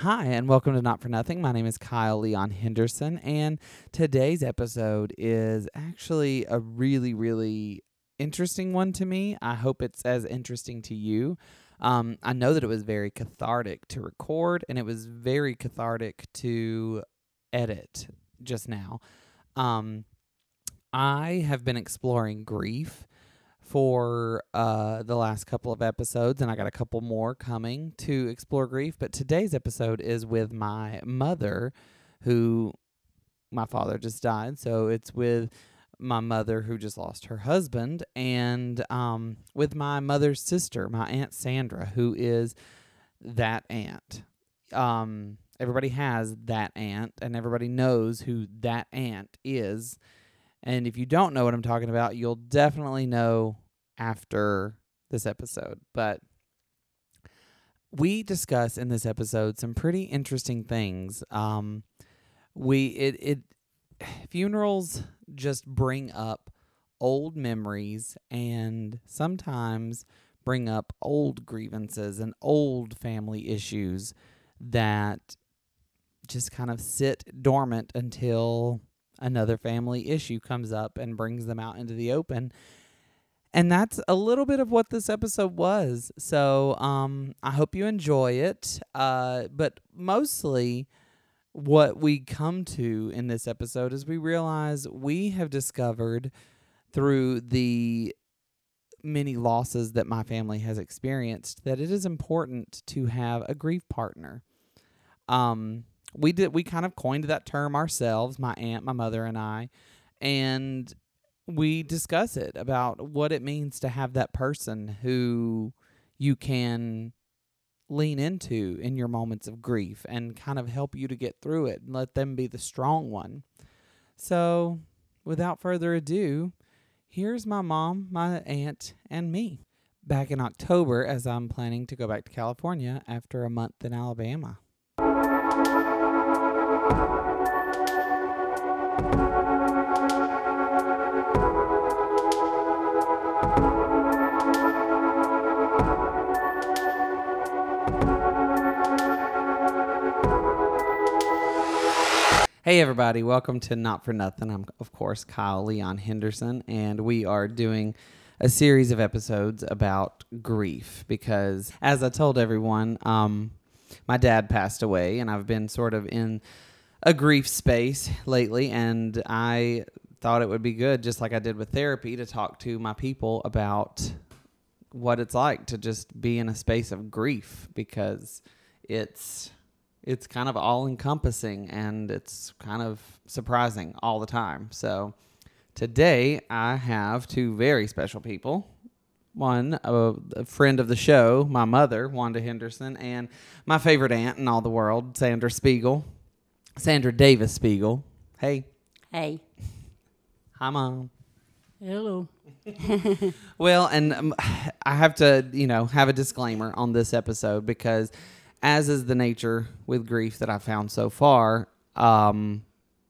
Hi, and welcome to Not for Nothing. My name is Kyle Leon Henderson, and today's episode is actually a really, really interesting one to me. I hope it's as interesting to you. Um, I know that it was very cathartic to record, and it was very cathartic to edit just now. Um, I have been exploring grief for uh, the last couple of episodes, and I got a couple more coming to explore grief. But today's episode is with my mother, who my father just died. So it's with my mother who just lost her husband, and um, with my mother's sister, my aunt Sandra, who is that aunt. Um, everybody has that aunt, and everybody knows who that aunt is. And if you don't know what I'm talking about, you'll definitely know after this episode. But we discuss in this episode some pretty interesting things. Um, we it it funerals just bring up old memories and sometimes bring up old grievances and old family issues that just kind of sit dormant until another family issue comes up and brings them out into the open. And that's a little bit of what this episode was. So um, I hope you enjoy it. Uh, but mostly, what we come to in this episode is we realize we have discovered through the many losses that my family has experienced that it is important to have a grief partner. Um, we did we kind of coined that term ourselves, my aunt, my mother, and I, and we discuss it about what it means to have that person who you can lean into in your moments of grief and kind of help you to get through it and let them be the strong one. So, without further ado, here's my mom, my aunt, and me back in October as I'm planning to go back to California after a month in Alabama. Hey, everybody, welcome to Not for Nothing. I'm, of course, Kyle Leon Henderson, and we are doing a series of episodes about grief because, as I told everyone, um, my dad passed away, and I've been sort of in a grief space lately, and I thought it would be good, just like I did with therapy, to talk to my people about what it's like to just be in a space of grief because it's it's kind of all encompassing and it's kind of surprising all the time. So today I have two very special people. One, a, a, friend of the show, my mother, Wanda Henderson, and my favorite aunt in all the world, Sandra Spiegel. Sandra Davis Spiegel. Hey. Hey. Hi, Mom. Hello. well, and um, I have to, you know, have a disclaimer on this episode because as is the nature with grief that I've found so far, um,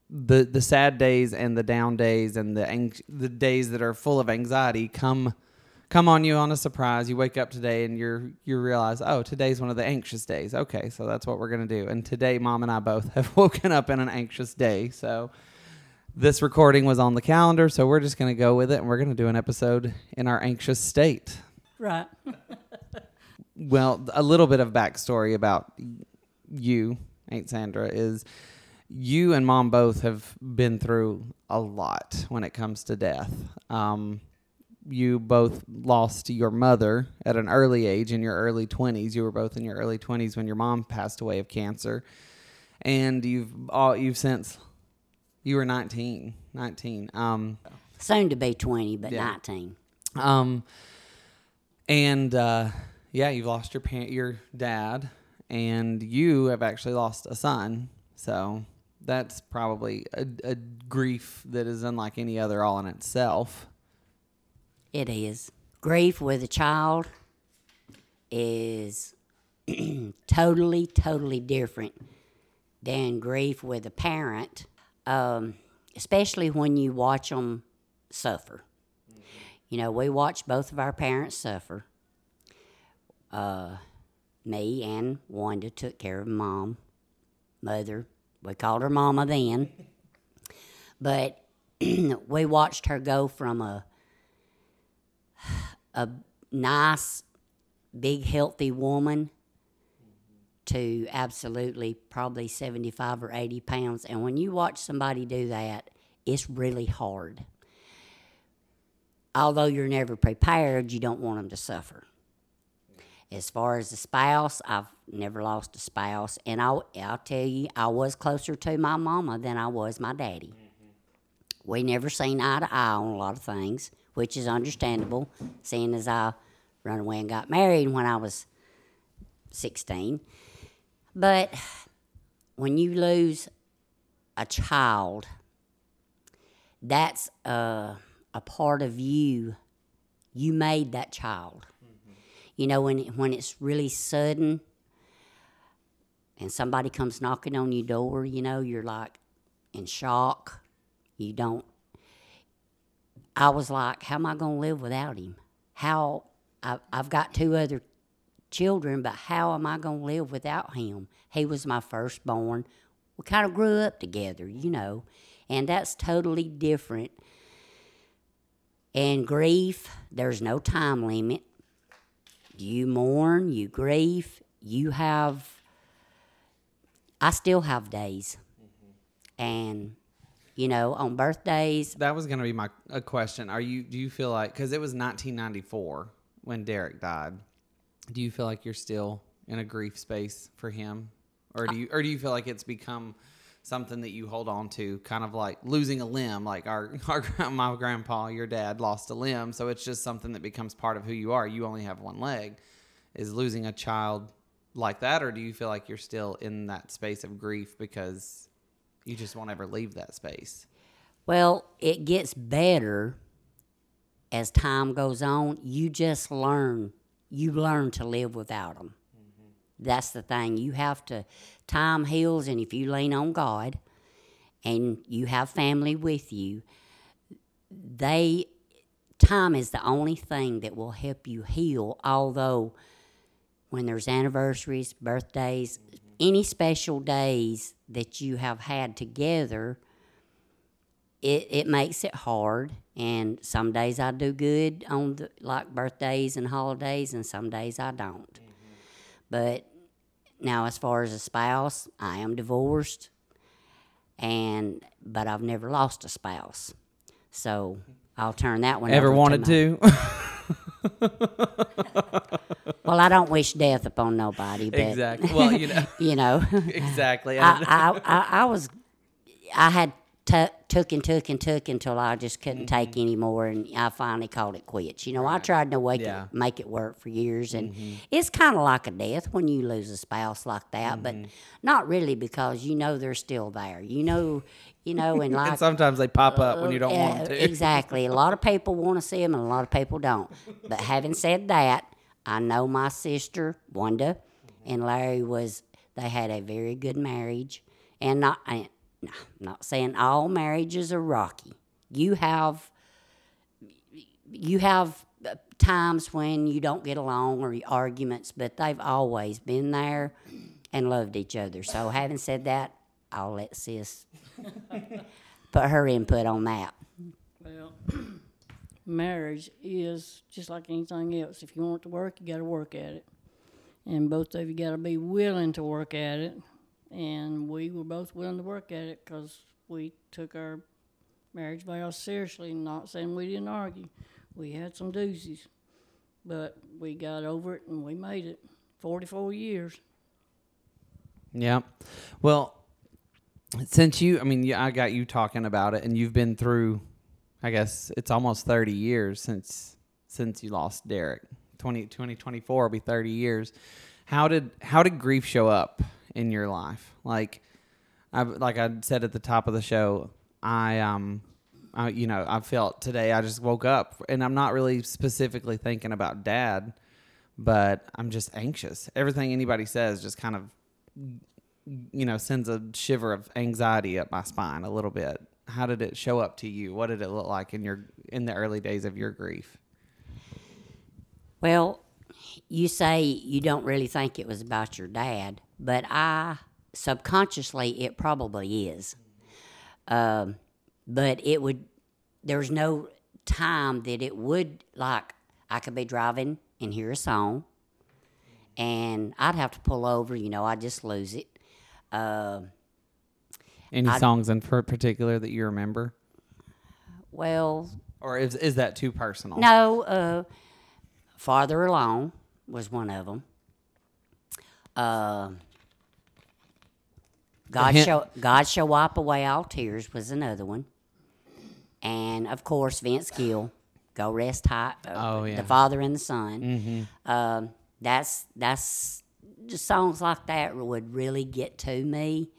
the the sad days and the down days and the ang- the days that are full of anxiety come come on you on a surprise. You wake up today and you're you realize, oh, today's one of the anxious days. Okay, so that's what we're gonna do. And today, mom and I both have woken up in an anxious day. So this recording was on the calendar, so we're just gonna go with it, and we're gonna do an episode in our anxious state. Right. well, a little bit of backstory about you, Aunt Sandra, is you and mom both have been through a lot when it comes to death. Um, you both lost your mother at an early age in your early 20s. You were both in your early 20s when your mom passed away of cancer. And you've all you've since you were 19, 19. Um, Soon to be 20, but Yeah. 19. um, and uh, yeah, you've lost your parent, your dad, and you have actually lost a son. So that's probably a, a grief that is unlike any other all in itself. It is. Grief with a child is totally, totally different than grief with a parent, um, especially when you watch them suffer. You know, we watched both of our parents suffer. Uh, me and Wanda took care of mom, mother. We called her mama then. But we watched her go from a a nice, big, healthy woman to absolutely probably 75 or 80 pounds. And when you watch somebody do that, it's really hard. Although you're never prepared, you don't want them to suffer. As far as a spouse, I've never lost a spouse. And I'll, I'll tell you, I was closer to my mama than I was my daddy. Mm-hmm. We never seen eye to eye on a lot of things, which is understandable, seeing as I run away and got married when I was 16. But when you lose a child, that's a, a part of you. You made that child. You know, when, when it's really sudden and somebody comes knocking on your door, you know, you're like in shock. You don't. I was like, how am I going to live without him? How I, I've got two other children, but how am I going to live without him? He was my firstborn. We kind of grew up together, you know, and that's totally different. And grief, there's no time limit. You mourn, you grieve, you have. I still have days. And, you know, on birthdays, That was going to be my a question. Are you? Do you feel like because it was 1994 when Derek died? Do you feel like you're still in a grief space for him, or do you, or do you feel like it's become something that you hold on to, kind of like losing a limb? Like our our my grandpa, your dad lost a limb, so it's just something that becomes part of who you are. You only have one leg. Is losing a child like that, or do you feel like you're still in that space of grief because you just won't ever leave that space? Well, it gets better as time goes on. You just learn. You learn to live without them. That's the thing. You have to. Time heals, and if you lean on God, and you have family with you, they. Time is the only thing that will help you heal. Although, when there's anniversaries, birthdays, any special days that you have had together, it, it makes it hard and some days i do good on the, like birthdays and holidays and some days i don't but now as far as a spouse i am divorced and but i've never lost a spouse so i'll turn that one Ever wanted to? well i don't wish death upon nobody but exactly. Well, you know, you know exactly. I, I, I, I was, I had t- took and took and took until I just couldn't take mm-hmm. anymore, and I finally called it quits. You know, I tried to wake Yeah. it, make it work for years, and mm-hmm. it's kind of like a death when you lose a spouse like that, but mm-hmm. not really because you know they're still there. You know, you know, and like and sometimes they pop up when you don't want uh, them to. Exactly. A lot of people want to see them, and a lot of people don't. But having said that, I know my sister Wanda and Larry was. They had a very good marriage, and not. I, I'm not saying all marriages are rocky. You have. You have uh, times when you don't get along or arguments, but they've always been there and loved each other. So, having said that, I'll let sis put her input on that. Well, marriage is just like anything else. If you want it to work, you got to work at it. And both of you got to be willing to work at it. And we were both willing to work at it because we took our marriage vows seriously, not saying we didn't argue. We had some doozies, but we got over it and we made it. 44 years. Yeah. Well, since you, I mean, I got you talking about it, and you've been through. I guess it's almost thirty years since since you lost Derek. 20, 2024 will be thirty years. How did how did grief show up in your life? Like, I like I said at the top of the show, I um. I, you know, I felt today. I just woke up, and I'm not really specifically thinking about dad, but I'm just anxious. Everything anybody says just kind of you know sends a shiver of anxiety up my spine a little bit how did it show up to you what did it look like in your in the early days of your grief Well, you say you don't really think it was about your dad, but I subconsciously it probably is. Um, but it would. There's no time that it would like I could be driving and hear a song, and I'd have to pull over. You know, I just lose it. Uh, Any I- songs in particular that you remember, well, or is is that too personal? No, uh, Farther Along was one of them. Uh, God hint- shall God shall wipe away all tears was another one, and of course Vince Gill, Go Rest High. uh, Oh, yeah. the Father and the Son. Um, that's that's just songs like that would really get to me.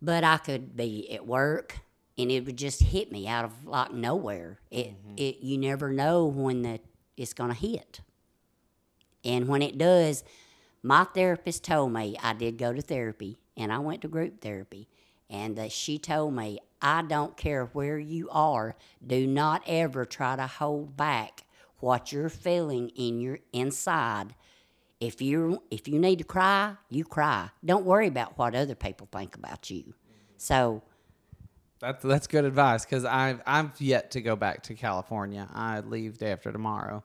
But I could be at work and it would just hit me out of like nowhere. It it you never know when the it's gonna hit. And when it does, my therapist told me I did go to therapy and I went to group therapy. And that she told me, I don't care where you are, do not ever try to hold back what you're feeling in your inside. If you if you need to cry, you cry. Don't worry about what other people think about you. So That's that's good advice because I've I've yet to go back to California. I leave day after tomorrow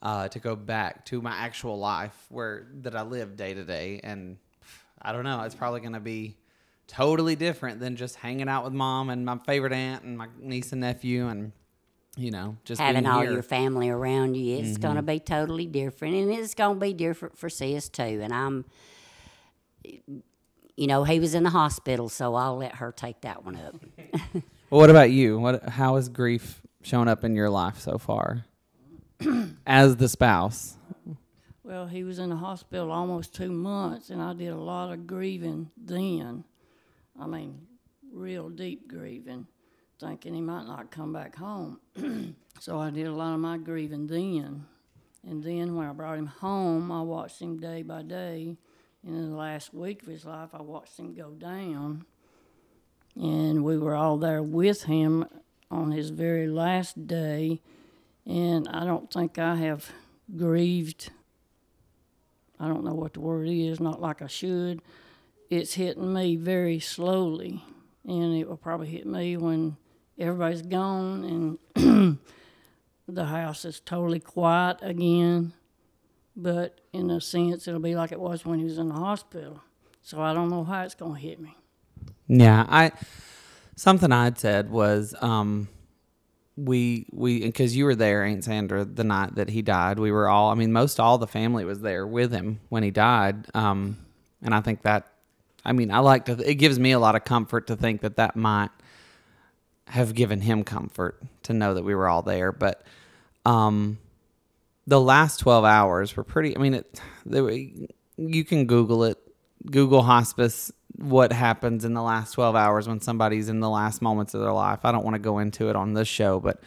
uh, to go back to my actual life where that I live day to day, and I don't know. It's probably going to be totally different than just hanging out with mom and my favorite aunt and my niece and nephew, and you know just having all here. your family around you, it's going to mm-hmm. be totally different, and it's going to be different for sis too. And I'm, you know, he was in the hospital, so I'll let her take that one up. Well, what about you? What how has grief shown up in your life so far as the spouse? Well, he was in the hospital almost two months, and I did a lot of grieving then. I mean, real deep grieving, thinking he might not come back home. so I did a lot of my grieving then. And then when I brought him home, I watched him day by day. And in the last week of his life, I watched him go down. And we were all there with him on his very last day. And I don't think I have grieved I don't know what the word is, not like I should. It's hitting me very slowly, and it will probably hit me when everybody's gone and the house is totally quiet again. But in a sense, it'll be like it was when he was in the hospital. So I don't know how it's going to hit me. Yeah, I something I'd said was um we we because you were there, Aunt Sandra, the night that he died. We were all I mean, most all the family was there with him when he died. Um and I think that I mean, I like to it gives me a lot of comfort to think that that might have given him comfort to know that we were all there, but um the last 12 hours were pretty I mean, it they you can google it Google hospice what happens in the last 12 hours when somebody's in the last moments of their life. I don't want to go into it on this show, but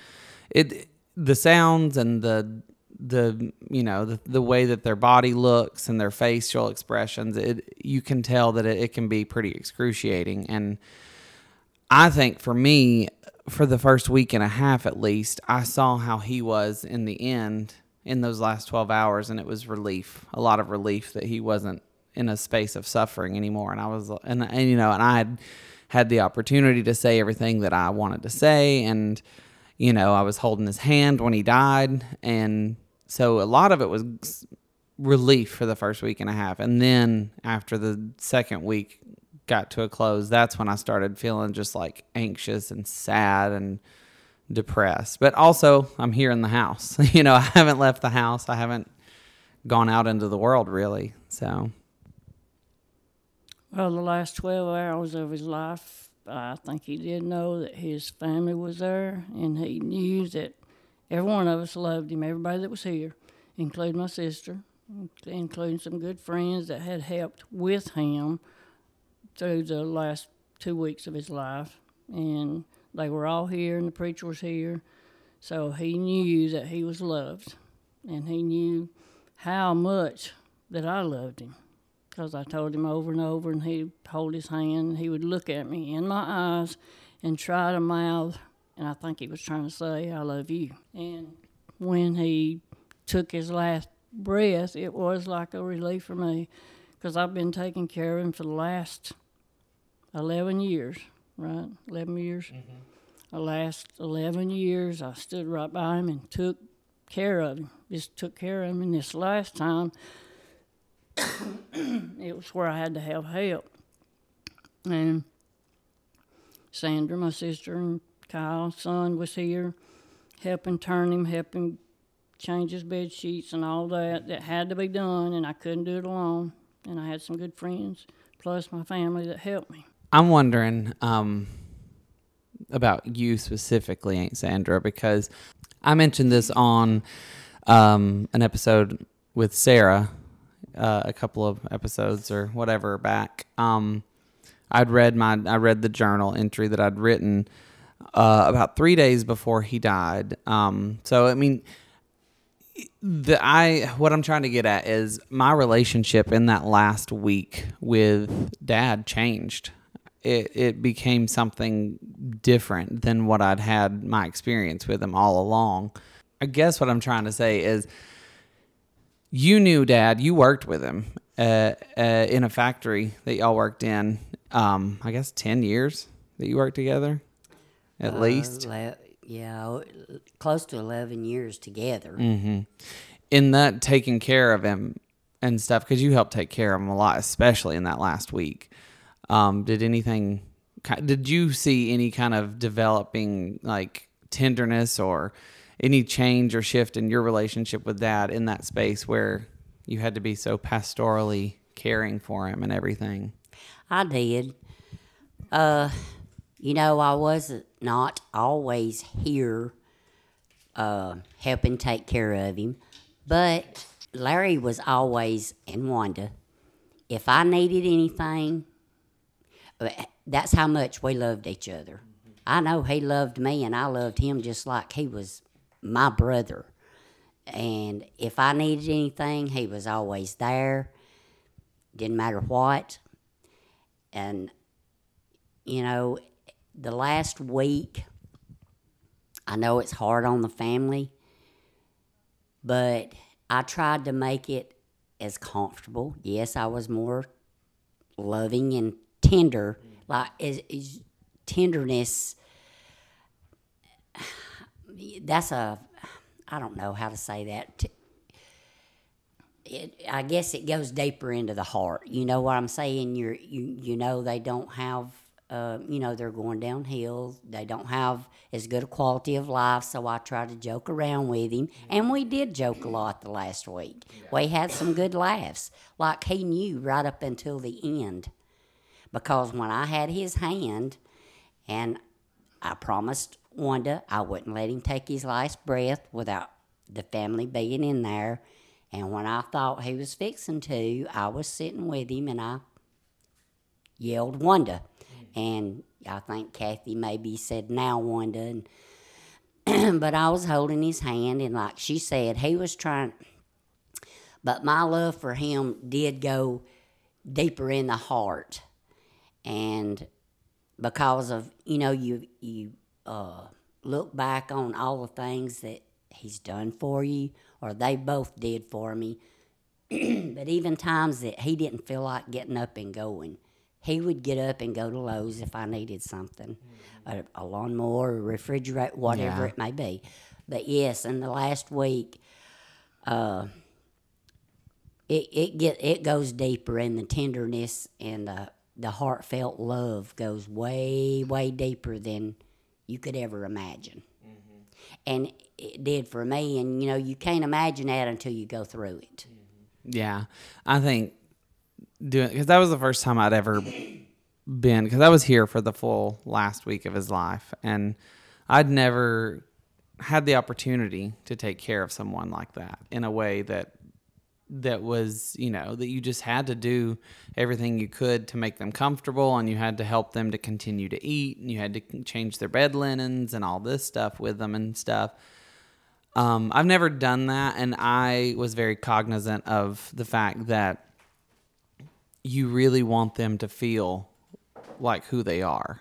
it the sounds and the the you know the, the way that their body looks and their facial expressions it you can tell that it, it can be pretty excruciating and I think for me, for the first week and a half at least, I saw how he was in the end in those last 12 hours, and it was relief, a lot of relief that he wasn't in a space of suffering anymore. And I was, and, and you know, and I had had the opportunity to say everything that I wanted to say, and you know, I was holding his hand when he died, and so a lot of it was relief for the first week and a half, and then after the second week got to a close, that's when I started feeling just like anxious and sad and depressed. But also, I'm here in the house. you know, I haven't left the house. I haven't gone out into the world really. So, Well, the last 12 hours of his life, I think he did know that his family was there, and he knew that every one of us loved him, everybody that was here, including my sister, including some good friends that had helped with him through the last two weeks of his life. And they were all here, and the preacher was here. So he knew that he was loved, and he knew how much that I loved him because I told him over and over, and he'd hold his hand, and he would look at me in my eyes and try to mouth, and I think he was trying to say, I love you. And when he took his last breath, it was like a relief for me because I've been taking care of him for the last 11 years, right? 11 years. Mm-hmm. The last 11 years, I stood right by him and took care of him. Just took care of him. And this last time, it was where I had to have help. And Sandra, my sister, and Kyle, son, was here helping turn him, helping change his bed sheets and all that that had to be done, and I couldn't do it alone. And I had some good friends, plus my family that helped me. I'm wondering um, about you specifically, Aunt Sandra, because I mentioned this on um, an episode with Sarah uh, a couple of episodes or whatever back. Um, I'd read my I read the journal entry that I'd written uh, about three days before he died. Um, so I mean, the I what I'm trying to get at is my relationship in that last week with Dad changed. It it became something different than what I'd had my experience with him all along. I guess what I'm trying to say is you knew dad you worked with him uh, uh, in a factory that y'all worked in um, i guess 10 years that you worked together at least Uh, le- yeah, close to 11 years together. Mm. in that taking care of him and stuff because you helped take care of him a lot especially in that last week um, did anything did you see any kind of developing like tenderness or any change or shift in your relationship with dad in that space where you had to be so pastorally caring for him and everything I did. Uh, you know, I was not always here uh, helping take care of him, but Larry was always, and Wanda, if I needed anything, that's how much we loved each other. I know he loved me, and I loved him just like he was my brother. And if I needed anything, he was always there. Didn't matter what. And, you know, the last week, I know it's hard on the family, but I tried to make it as comfortable. Yes, I was more loving and tender, like is, tenderness. That's a, I don't know how to say that. It, I guess it goes deeper into the heart. You know what I'm saying? You're, you you know they don't have, uh, you know they're going downhill. They don't have as good a quality of life. So I try to joke around with him, and we did joke a lot the last week. We had some good laughs, like he knew right up until the end because when I had his hand and I promised Wanda I wouldn't let him take his last breath without the family being in there. And when I thought he was fixing to, I was sitting with him and I yelled Wanda. And I think Kathy maybe said, Now, Wanda. And but I was holding his hand, and like she said, he was trying. But my love for him did go deeper in the heart and because of you know you you uh, look back on all the things that he's done for you or they both did for me. But even times that he didn't feel like getting up and going he would get up and go to Lowe's if I needed something a, a lawnmower a refrigerator whatever Yeah. it may be. But yes in the last week uh, it, it get it goes deeper and the tenderness and the the heartfelt love goes way way deeper than you could ever imagine. Mm-hmm. And it did for me and you know you can't imagine that until you go through it. Mm-hmm. Yeah, I think doing because that was the first time I'd ever been because I was here for the full last week of his life, and I'd never had the opportunity to take care of someone like that in a way that that was you know that you just had to do everything you could to make them comfortable and you had to help them to continue to eat and you had to change their bed linens and all this stuff with them and stuff um, I've never done that, and I was very cognizant of the fact that you really want them to feel like who they are,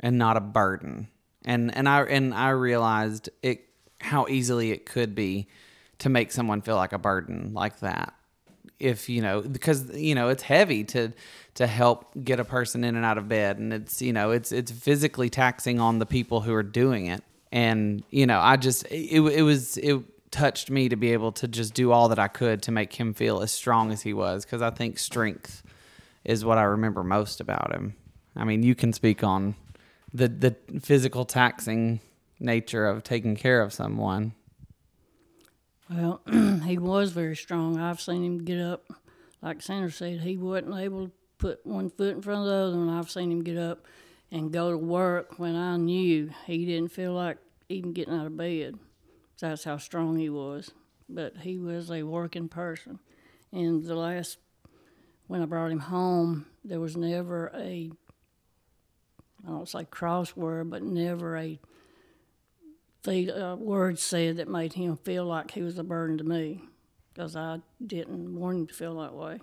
and not a burden. And and I and I realized it how easily it could be to make someone feel like a burden like that. If you know because you know it's heavy to to help get a person in and out of bed. And it's you know it's it's physically taxing on the people who are doing it. And you know i just it, it was it touched me to be able to just do all that i could to make him feel as strong as he was because i think strength is what i remember most about him. I mean you can speak on the the physical taxing nature of taking care of someone Well, he was very strong. I've seen him get up, like Sandra said, he wasn't able to put one foot in front of the other, and I've seen him get up and go to work when I knew he didn't feel like even getting out of bed. That's how strong he was. But he was a working person. And the last, when I brought him home, there was never a, I don't say crossword, but never a the uh, words said that made him feel like he was a burden to me because I didn't want him to feel that way.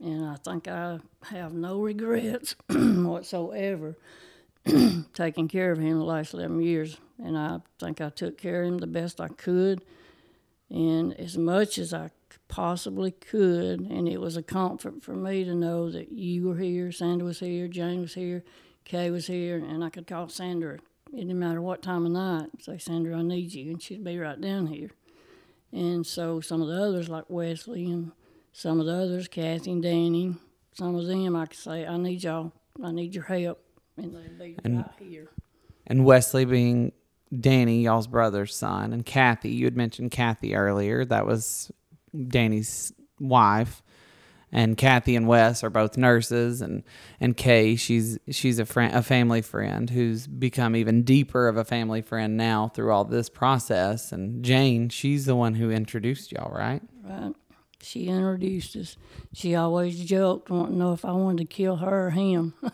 And I think I have no regrets whatsoever taking care of him the last 11 years. And I think I took care of him the best I could and as much as I possibly could. And it was a comfort for me to know that you were here, Sandra was here, Jane was here, Kay was here, and I could call Sandra it didn't matter what time of night. Say, Sandra, I need you, and she'd be right down here. And so some of the others, like Wesley, and some of the others, Kathy and Danny, some of them, I could say, I need y'all, I need your help, and they'd be And- right here. and Wesley being Danny, y'all's brother's son, and Kathy. You had mentioned Kathy earlier. That was Danny's wife. And Kathy and Wes are both nurses, and and Kay, she's she's a friend, a family friend who's become even deeper of a family friend now through all this process. And Jane, she's the one who introduced y'all, right? Right. She introduced us. She always joked, wanting to know if I wanted to kill her or him.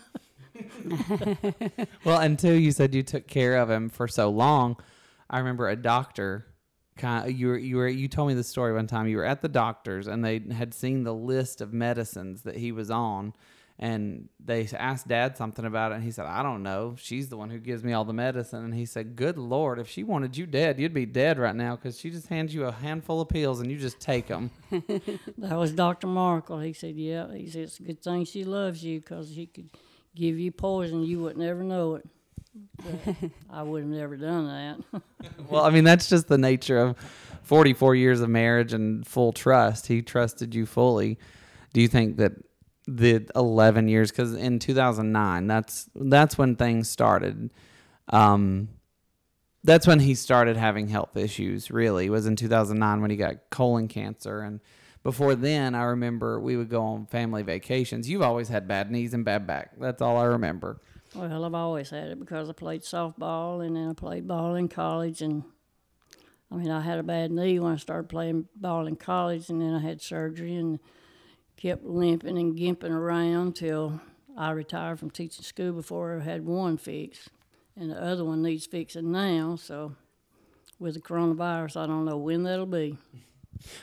Well, until you said you took care of him for so long, I remember a doctor. Kind of, you were you were you told me the story one time. You were at the doctor's and they had seen the list of medicines that he was on, and they asked Dad something about it, and he said, "I don't know. She's the one who gives me all the medicine." And he said, "Good Lord, if she wanted you dead, you'd be dead right now because she just hands you a handful of pills and you just take them." That was Dr. Markle. He said, Yeah. He said, It's a good thing she loves you because she could give you poison. You would never know it. I would have never done that. well, I mean, that's just the nature of 44 years of marriage and full trust. He trusted you fully. Do you think that the 11 years cuz in 2009, that's that's when things started. Um that's when he started having health issues, really. Was in 2009 when he got colon cancer and before then, I remember we would go on family vacations. You've always had bad knees and bad back. That's all I remember. Well, I've always had it because I played softball and then I played ball in college. And I mean, I had a bad knee when I started playing ball in college, and then I had surgery and kept limping and gimping around till I retired from teaching school before I had one fixed. And the other one needs fixing now. So with the coronavirus, I don't know when that'll be.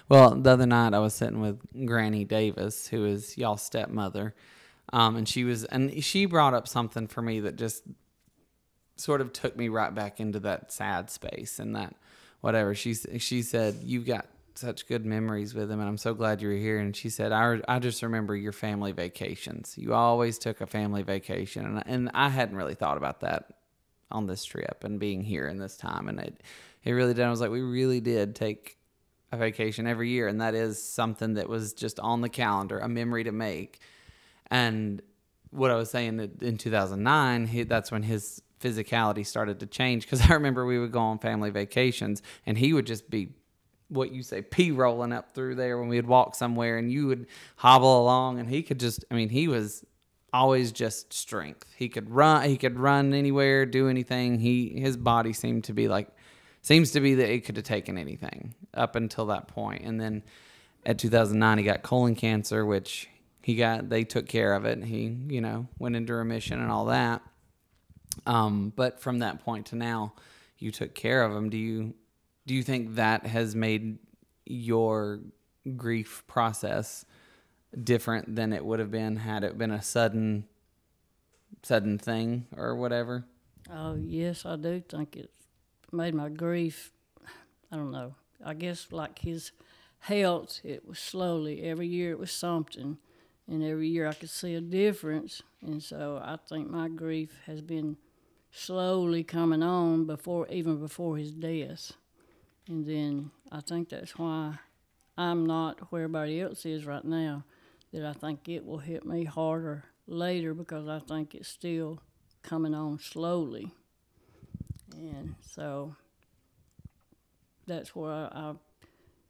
Well, the other night I was sitting with Granny Davis, who is y'all's stepmother, um, and she was, and she brought up something for me that just sort of took me right back into that sad space and that whatever. She she said you've got such good memories with him, and I'm so glad you were here. And she said I I just remember your family vacations. You always took a family vacation, and and I hadn't really thought about that on this trip and being here in this time, and it it really did. I was like, we really did take a vacation every year, and that is something that was just on the calendar, a memory to make. And what I was saying that in 2009, he, that's when his physicality started to change because I remember we would go on family vacations, and he would just be what you say pee rolling up through there when we would walk somewhere, and you would hobble along, and he could just, I mean, he was always just strength. He could run, he could run anywhere, do anything. He his body seemed to be like seems to be that it could have taken anything up until that point. And then at 2009, he got colon cancer, which he got, they took care of it. He, you know, went into remission and all that. Um, but from that point to now, you took care of him. Do you, do you think that has made your grief process different than it would have been had it been a sudden, sudden thing or whatever? Oh, yes, I do think it made my grief, I don't know, I guess like his health, it was slowly. Every year it was something, and every year I could see a difference. And so I think my grief has been slowly coming on before even before his death. And then I think that's why I'm not where everybody else is right now. That I think it will hit me harder later because I think it's still coming on slowly. And so that's where I, I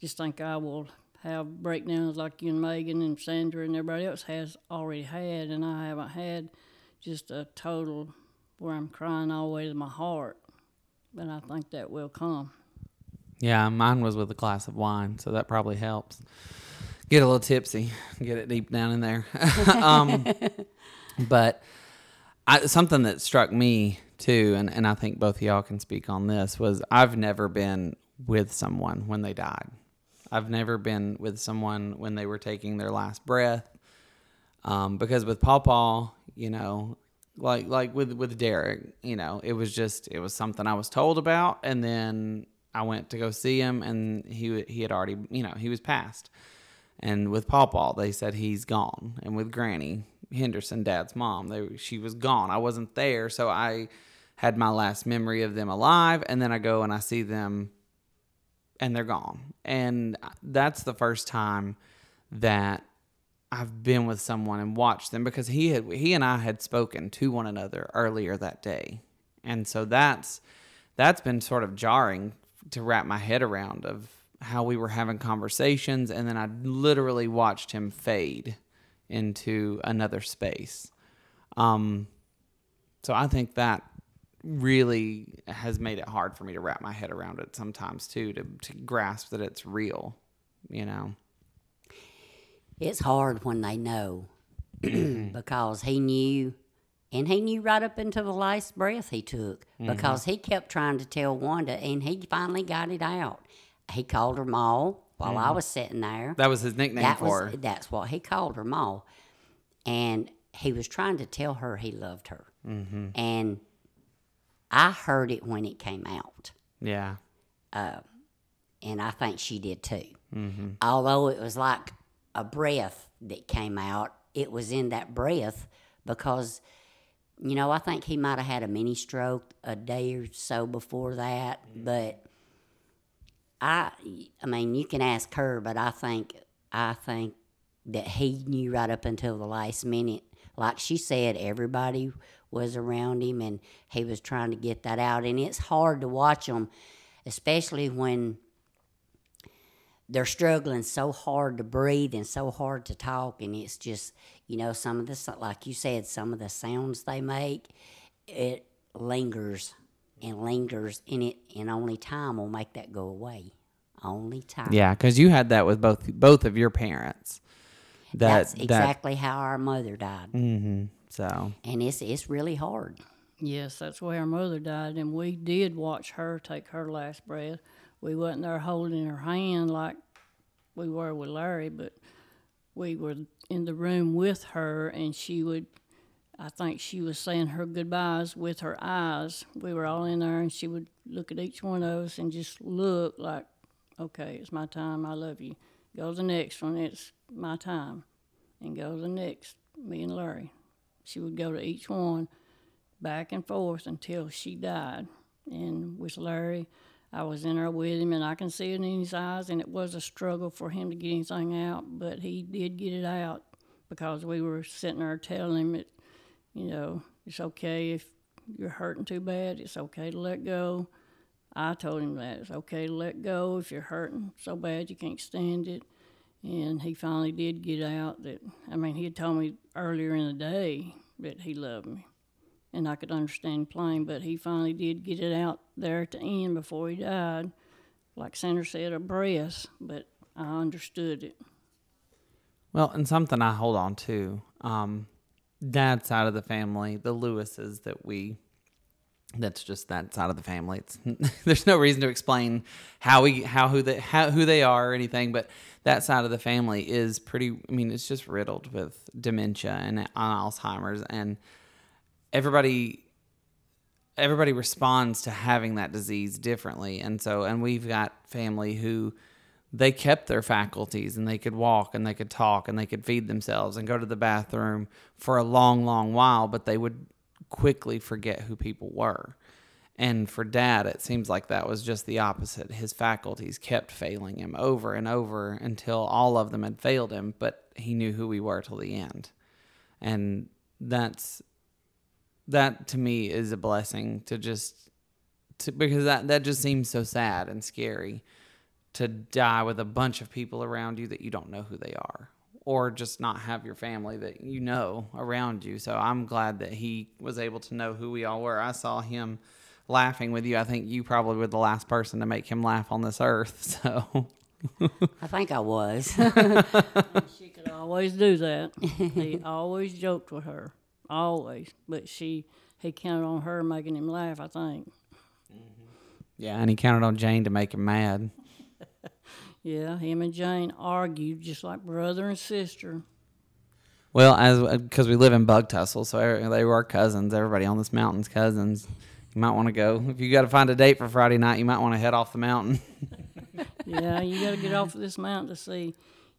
just think I will have breakdowns like you and Megan and Sandra and everybody else has already had, and I haven't had just a total where I'm crying all the way to my heart. But I think that will come. Yeah, mine was with a glass of wine, so that probably helps. Get a little tipsy, get it deep down in there. um, but I, something that struck me too, and, and I think both of y'all can speak on this, was I've never been with someone when they died. I've never been with someone when they were taking their last breath. Um, because with Paw Paw, you know, like like with with Derek, you know, it was just it was something I was told about, and then I went to go see him, and he he had already, you know, he was passed. And with Paw Paw, they said he's gone, and with Granny Henderson, Dad's mom, they she was gone. I wasn't there, so I had my last memory of them alive, and then I go and I see them and they're gone. And that's the first time that I've been with someone and watched them because he had he and I had spoken to one another earlier that day. And so that's that's been sort of jarring to wrap my head around of how we were having conversations and then I literally watched him fade into another space. Um so I think that really has made it hard for me to wrap my head around it sometimes too to, to grasp that it's real you know It's hard when they know because he knew, and he knew right up until the last breath he took because he kept trying to tell Wanda, and he finally got it out. He called her Ma while I was sitting there. that was his nickname that for was her that's what he called her Ma, and he was trying to tell her he loved her, mm-hmm. and I heard it when it came out, yeah uh, and I think she did too. Mm-hmm. Although it was like a breath that came out, it was in that breath because, you know, I think he might have had a mini stroke a day or so before that, mm-hmm. but I, I mean, you can ask her, but I think, I think that he knew right up until the last minute. Like she said, everybody was around him and he was trying to get that out. And it's hard to watch them, especially when they're struggling so hard to breathe and so hard to talk. And it's just, you know, some of the, like you said, some of the sounds they make, it lingers and lingers in it, and only time will make that go away. Only time. yeah because you had that with both both of your parents that That's that exactly how our mother died. hmm so And it's it's really hard. Yes, that's where our mother died, and we did watch her take her last breath. We wasn't there holding her hand like we were with Larry, but we were in the room with her, and she would. I think she was saying her goodbyes with her eyes. We were all in there, and she would look at each one of us and just look like, "Okay, it's my time. I love you." Go to the next one. It's my time, and go to the next. Me and Larry. She would go to each one back and forth until she died. And with Larry, I was in there with him, and I can see it in his eyes, and it was a struggle for him to get anything out, but he did get it out because we were sitting there telling him it, you know, it's okay if you're hurting too bad, it's okay to let go. I told him that it's okay to let go if you're hurting so bad you can't stand it. And he finally did get out that, I mean, he had told me earlier in the day that he loved me and I could understand plain, but he finally did get it out there at the end before he died. Like Sandra said, a breath, but I understood it. well and something i hold on to um dad's side of the family the lewises that we that's just that side of the family. It's there's no reason to explain how we how who they how who they are or anything, but that side of the family is pretty. I mean, it's just riddled with dementia and Alzheimer's, and everybody everybody responds to having that disease differently. And so, and we've got family who they kept their faculties and they could walk and they could talk and they could feed themselves and go to the bathroom for a long, long while, but they would quickly forget who people were. And for dad, it seems like that was just the opposite. His faculties kept failing him over and over until all of them had failed him, but he knew who we were till the end. And that's that to me is a blessing to just to, because that that just seems so sad and scary to die with a bunch of people around you that you don't know who they are or just not have your family that you know around you. So I'm glad that he was able to know who we all were. I saw him laughing with you. I think you probably were the last person to make him laugh on this earth. So I think I was. She could always do that. he always joked with her, always. But she, he counted on her making him laugh. I think. yeah, and he counted on Jane to make him mad. Yeah, him and Jane argued just like brother and sister. Well, as because we live in Bug Tussle, so er- they were cousins. Everybody on this mountain's cousins. You might want to go if you got to find a date for Friday night. You might want to head off the mountain. Yeah, you got to get off of this mountain to see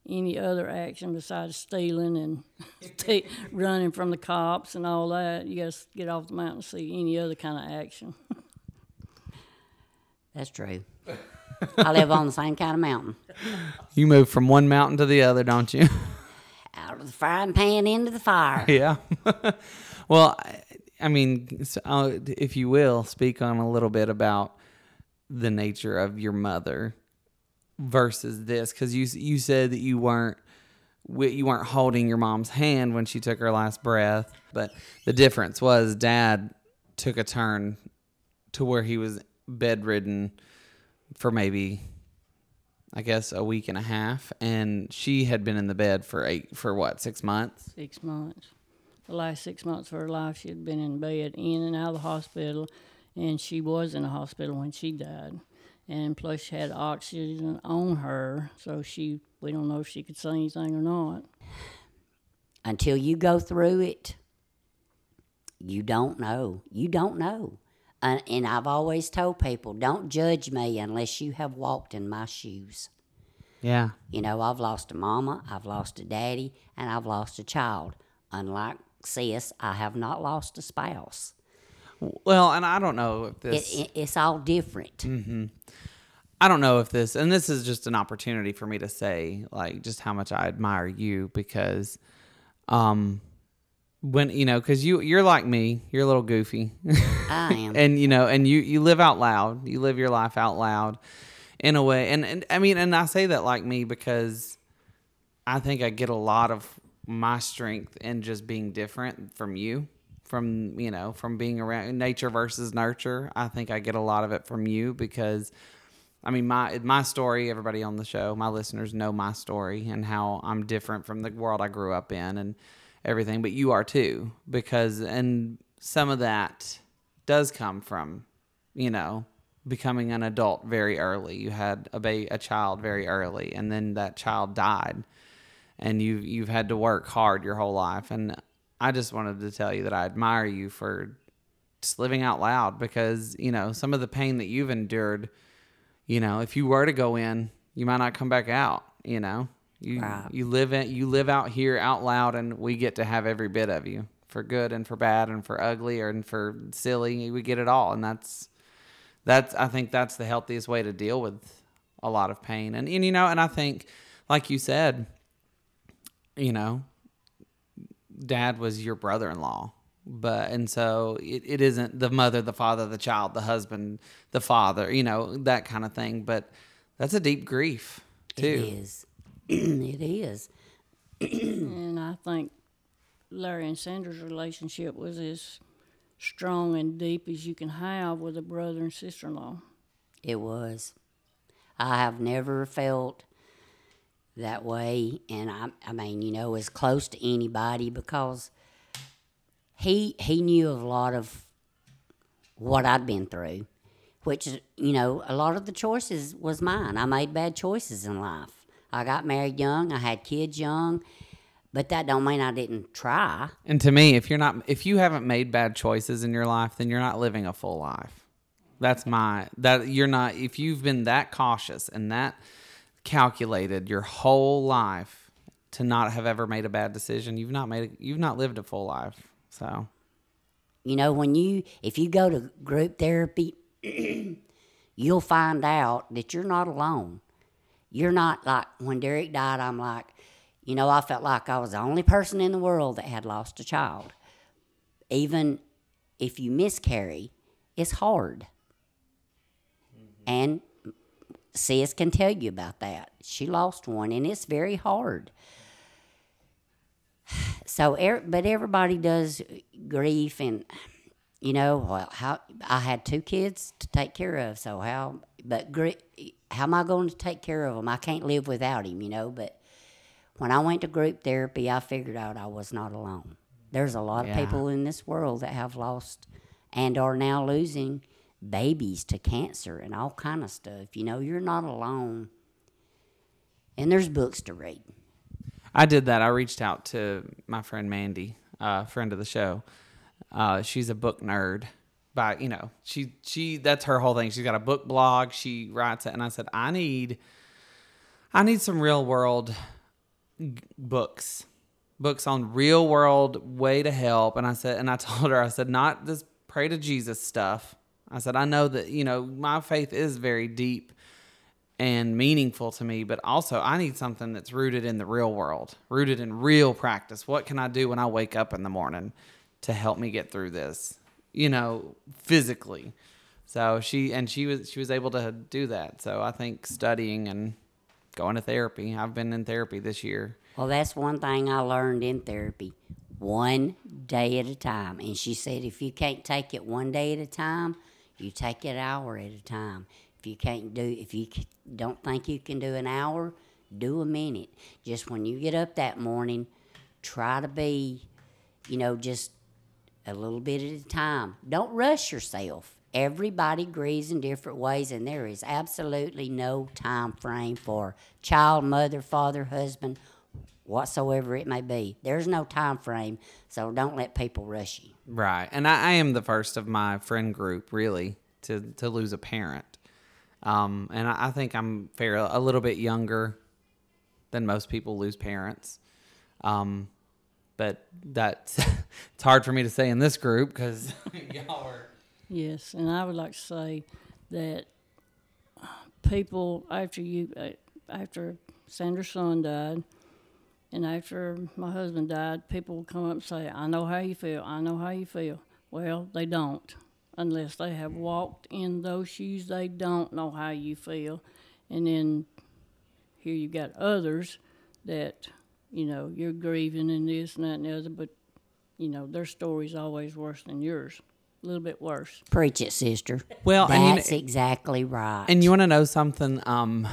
any other action besides stealing and ta- running from the cops and all that. You got to get off the mountain to see any other kind of action. That's true. I live on the same kind of mountain. you move from one mountain to the other, don't you? Out of the frying pan into the fire. yeah. well, I, I mean, so, uh, if you will, speak on a little bit about the nature of your mother versus this, because you you said that you weren't you weren't holding your mom's hand when she took her last breath, but the difference was dad took a turn to where he was bedridden for maybe I guess a week and a half and she had been in the bed for eight for what, 6 months? Six months. The last six months of her life, she had been in bed, in and out of the hospital, and she was in the hospital when she died. And plus, she had oxygen on her, so she we don't know if she could say anything or not. Until you go through it, you don't know. You don't know. And, and I've always told people, don't judge me unless you have walked in my shoes. Yeah. You know, I've lost a mama, I've lost a daddy, and I've lost a child. Unlike sis, I have not lost a spouse. Well, and I don't know if this it, it's all different. Mm. I don't know if this and this is just an opportunity for me to say like just how much I admire you because um when you know cuz you you're like me, you're a little goofy. I am. and you know and you you live out loud. You live your life out loud in a way. And and I mean and I say that like me because I think I get a lot of my strength in just being different from you, from you know, from being around nature versus nurture. I think I get a lot of it from you because, I mean, my my story. Everybody on the show, my listeners know my story and how I'm different from the world I grew up in and everything. But you are too, because and some of that does come from, you know, becoming an adult very early. You had a ba- a child very early, and then that child died and you you've had to work hard your whole life and I just wanted to tell you that I admire you for just living out loud because you know some of the pain that you've endured you know if you were to go in you might not come back out you know you Right. you live in you live out here out loud and we get to have every bit of you for good and for bad and for ugly and for silly we get it all and that's that's I think that's the healthiest way to deal with a lot of pain and, and you know and I think like you said you know, dad was your brother in law. But and so it, it isn't the mother, the father, the child, the husband, the father, you know, that kind of thing. But that's a deep grief too. is. it is. And I think Larry and Sandra's relationship was as strong and deep as you can have with a brother and sister in law. It was. I have never felt that way, and I, I mean, you know, as close to anybody because he he knew a lot of what I'd been through, which you know, a lot of the choices was mine. I made bad choices in life. I got married young. I had kids young, but that don't mean I didn't try. And to me, if you're not, if you haven't made bad choices in your life, then you're not living a full life. That's my that you're not. If you've been that cautious and that calculated your whole life to not have ever made a bad decision, you've not made. A, you've not lived a full life. So You know, when you if you go to group therapy, you'll find out that you're not alone. You're not like when Derek died, I'm like, you know, I felt like I was the only person in the world that had lost a child. Even if you miscarry, it's hard. And sis can tell you about that. She lost one, and it's very hard. So, er, but everybody does grief, and you know, well, how I had two kids to take care of. So how, but how am I going to take care of them? I can't live without him, you know. But when I went to group therapy, I figured out I was not alone. There's a lot of people in this world that have lost and are now losing babies to cancer and all kind of stuff. You know, you're not alone. And there's books to read. I did that. I reached out to my friend Mandy, uh, friend of the show. Uh, she's a book nerd. By you know, she she that's her whole thing. She's got a book blog. She writes it, and I said, I need, I need some real world g- books, books on real world way to help. And I said, and I told her, I said, not this pray to Jesus stuff. I said, I know that you know my faith is very deep and meaningful to me, but also I need something that's rooted in the real world, rooted in real practice. What can I do when I wake up in the morning to help me get through this? You know, physically. So she and she was she was able to do that. So I think studying and going to therapy. I've been in therapy this year. Well, that's one thing I learned in therapy one day at a time. And she said, if you can't take it one day at a time, you take it hour at a time. If you can't do, if you don't think you can do an hour, do a minute. Just when you get up that morning, try to be, you know, just a little bit at a time. Don't rush yourself. Everybody grieves in different ways, and there is absolutely no time frame for child, mother, father, husband, whatsoever it may be. There's no time frame, so don't let people rush you. Right. And I, I am the first of my friend group really to to lose a parent. Um, and I, I think I'm fair a little bit younger than most people lose parents. Um, but that's it's hard for me to say in this group because y'all are Yes, and I would like to say that people after you uh, after Sandra's son died, and after my husband died, people will come up and say, "I know how you feel. I know how you feel." Well, they don't, unless they have walked in those shoes. They don't know how you feel, and then here you've got others that you know you're grieving and this and that and the other, but you know their story's always worse than yours, a little bit worse. Preach it, sister. Well, and you that's kn- exactly right. And you want to know something? Um,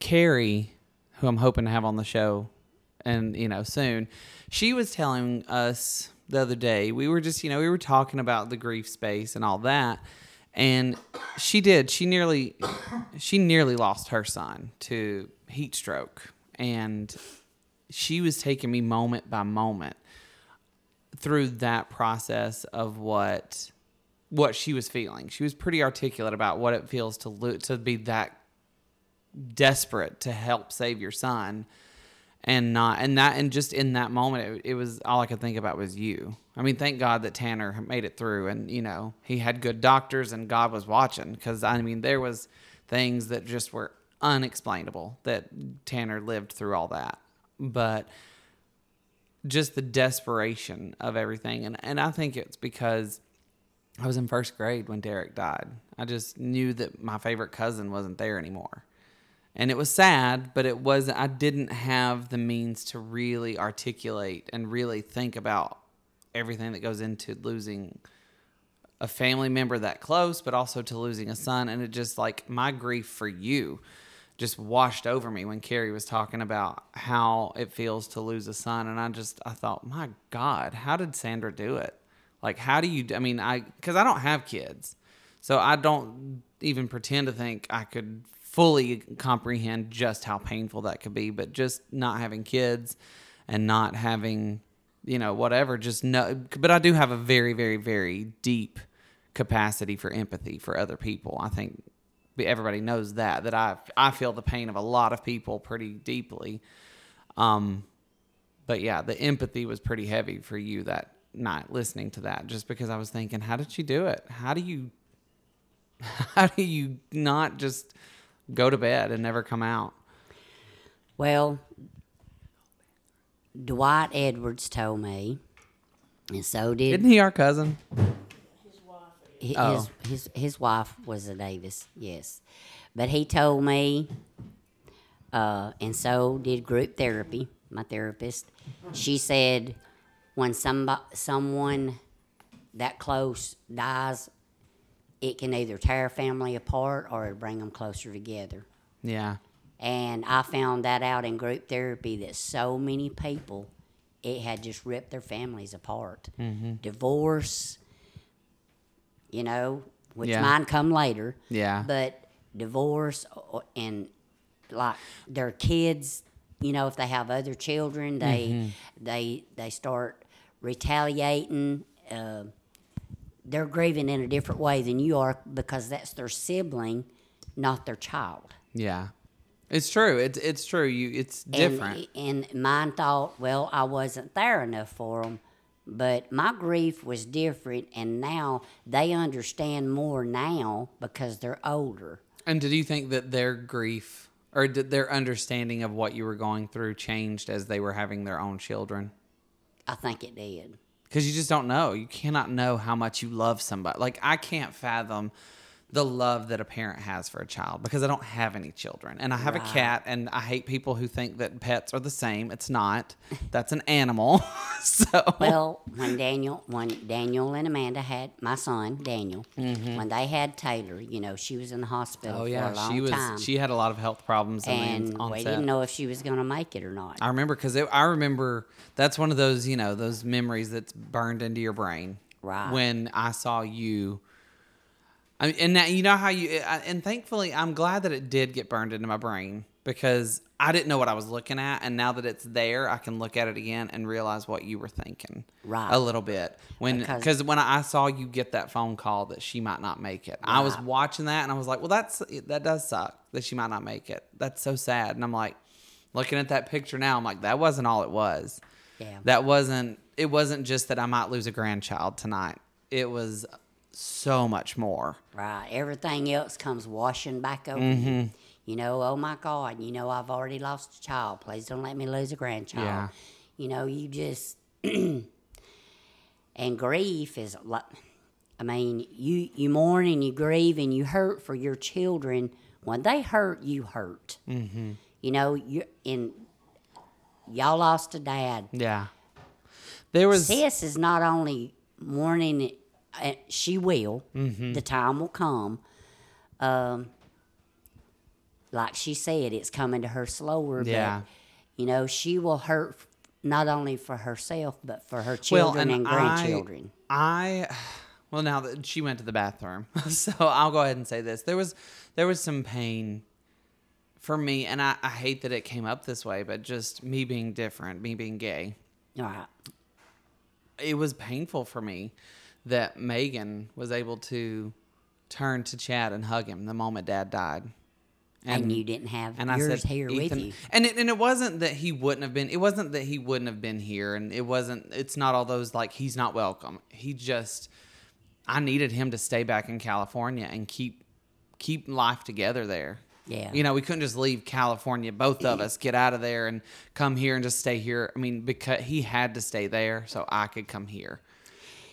Carrie, who I'm hoping to have on the show, and you know soon, she was telling us the other day. We were just, you know, we were talking about the grief space and all that, and she did. She nearly, she nearly lost her son to heat stroke, and she was taking me moment by moment through that process of what what she was feeling. She was pretty articulate about what it feels to lo- to be that desperate to help save your son and not and that and just in that moment it, it was all I could think about was you. I mean, thank God that Tanner made it through and you know, he had good doctors and God was watching cuz I mean, there was things that just were unexplainable that Tanner lived through all that. But just the desperation of everything and and I think it's because I was in first grade when Derek died. I just knew that my favorite cousin wasn't there anymore. And it was sad, but it was I didn't have the means to really articulate and really think about everything that goes into losing a family member that close, but also to losing a son. And it just like my grief for you just washed over me when Carrie was talking about how it feels to lose a son. And I just, I thought, my God, how did Sandra do it? Like, how do you, I mean, I, cause I don't have kids. So I don't even pretend to think I could fully comprehend just how painful that could be, but just not having kids and not having, you know, whatever. Just no, but I do have a very, very, very deep capacity for empathy for other people. I think everybody knows that that I I feel the pain of a lot of people pretty deeply. Um, but yeah, the empathy was pretty heavy for you that night listening to that, just because I was thinking, how did she do it? How do you, how do you not just go to bed and never come out? Well, Dwight Edwards told me, and so did Isn't he our cousin? Oh. His, his his wife was a Davis, yes, but he told me, uh, and so did group therapy. My therapist, she said, when somebody someone that close dies, it can either tear a family apart or it'll bring them closer together. Yeah. And I found that out in group therapy that so many people, it had just ripped their families apart. Mm-hmm. Divorce, you know, which Yeah. mine come later. Yeah. But divorce and like their kids, you know, if they have other children, they Mm-hmm. they they start retaliating. Uh, they're grieving in a different way than you are because that's their sibling, not their child. Yeah. It's true. It's it's true. You it's different. And, and mine thought, well, I wasn't there enough for them. But my grief was different, and now they understand more now because they're older. And did you think that their grief or did their understanding of what you were going through changed as they were having their own children? I think it did. Because you just don't know. You cannot know how much you love somebody. Like I can't fathom the love that a parent has for a child because I don't have any children. And I have a cat and I hate people who think that pets are the same. It's not. That's an animal. so Well, when Daniel, when Daniel and Amanda had my son Daniel, when they had Taylor, you know, she was in the hospital Mm-hmm. Oh for yeah, a long she was time, she had a lot of health problems and, we set. didn't know if she was going to make it or not. I remember because I remember that's one of those you know those memories that's burned into your brain. Right. When I saw you, I mean, and now you know how you and thankfully I'm glad that it did get burned into my brain because I didn't know what I was looking at, and now that it's there, I can look at it again and realize what you were thinking. Right. A little bit when Because- when I saw you get that phone call that she might not make it, I was watching that and I was like, well, that's that does suck that she might not make it. That's so sad, and I'm like looking at that picture now, I'm like, that wasn't all it was. Yeah. That wasn't it wasn't just that I might lose a grandchild tonight. It was so much more. Right. Everything else comes washing back over Mm-hmm. you. You know, oh my God, you know, I've already lost a child. Please don't let me lose a grandchild. Yeah. You know, you just. and grief is like. I mean, you, you mourn and you grieve and you hurt for your children. When they hurt, you hurt. Mm-hmm. You know, you in y'all lost a dad. Yeah. There was Sis is not only mourning, she will. Mm-hmm. The time will come. Um, like she said, it's coming to her slower. Yeah. But, you know, she will hurt not only for herself, but for her children and, I- grandchildren. I, well, now that she went to the bathroom, so I'll go ahead and say this: there was, there was some pain for me, and I, I hate that it came up this way, but just me being different, me being gay, All right. it was painful for me that Megan was able to turn to Chad and hug him the moment Dad died. And, you didn't have And yours I said, here Ethan, with you. and it, and it wasn't that he wouldn't have been. It wasn't that he wouldn't have been here, and it wasn't. It's not all those like he's not welcome. He just, I needed him to stay back in California and keep keep life together there. Yeah. You know, we couldn't just leave California, both of us, get out of there and come here and just stay here. I mean, because he had to stay there so I could come here.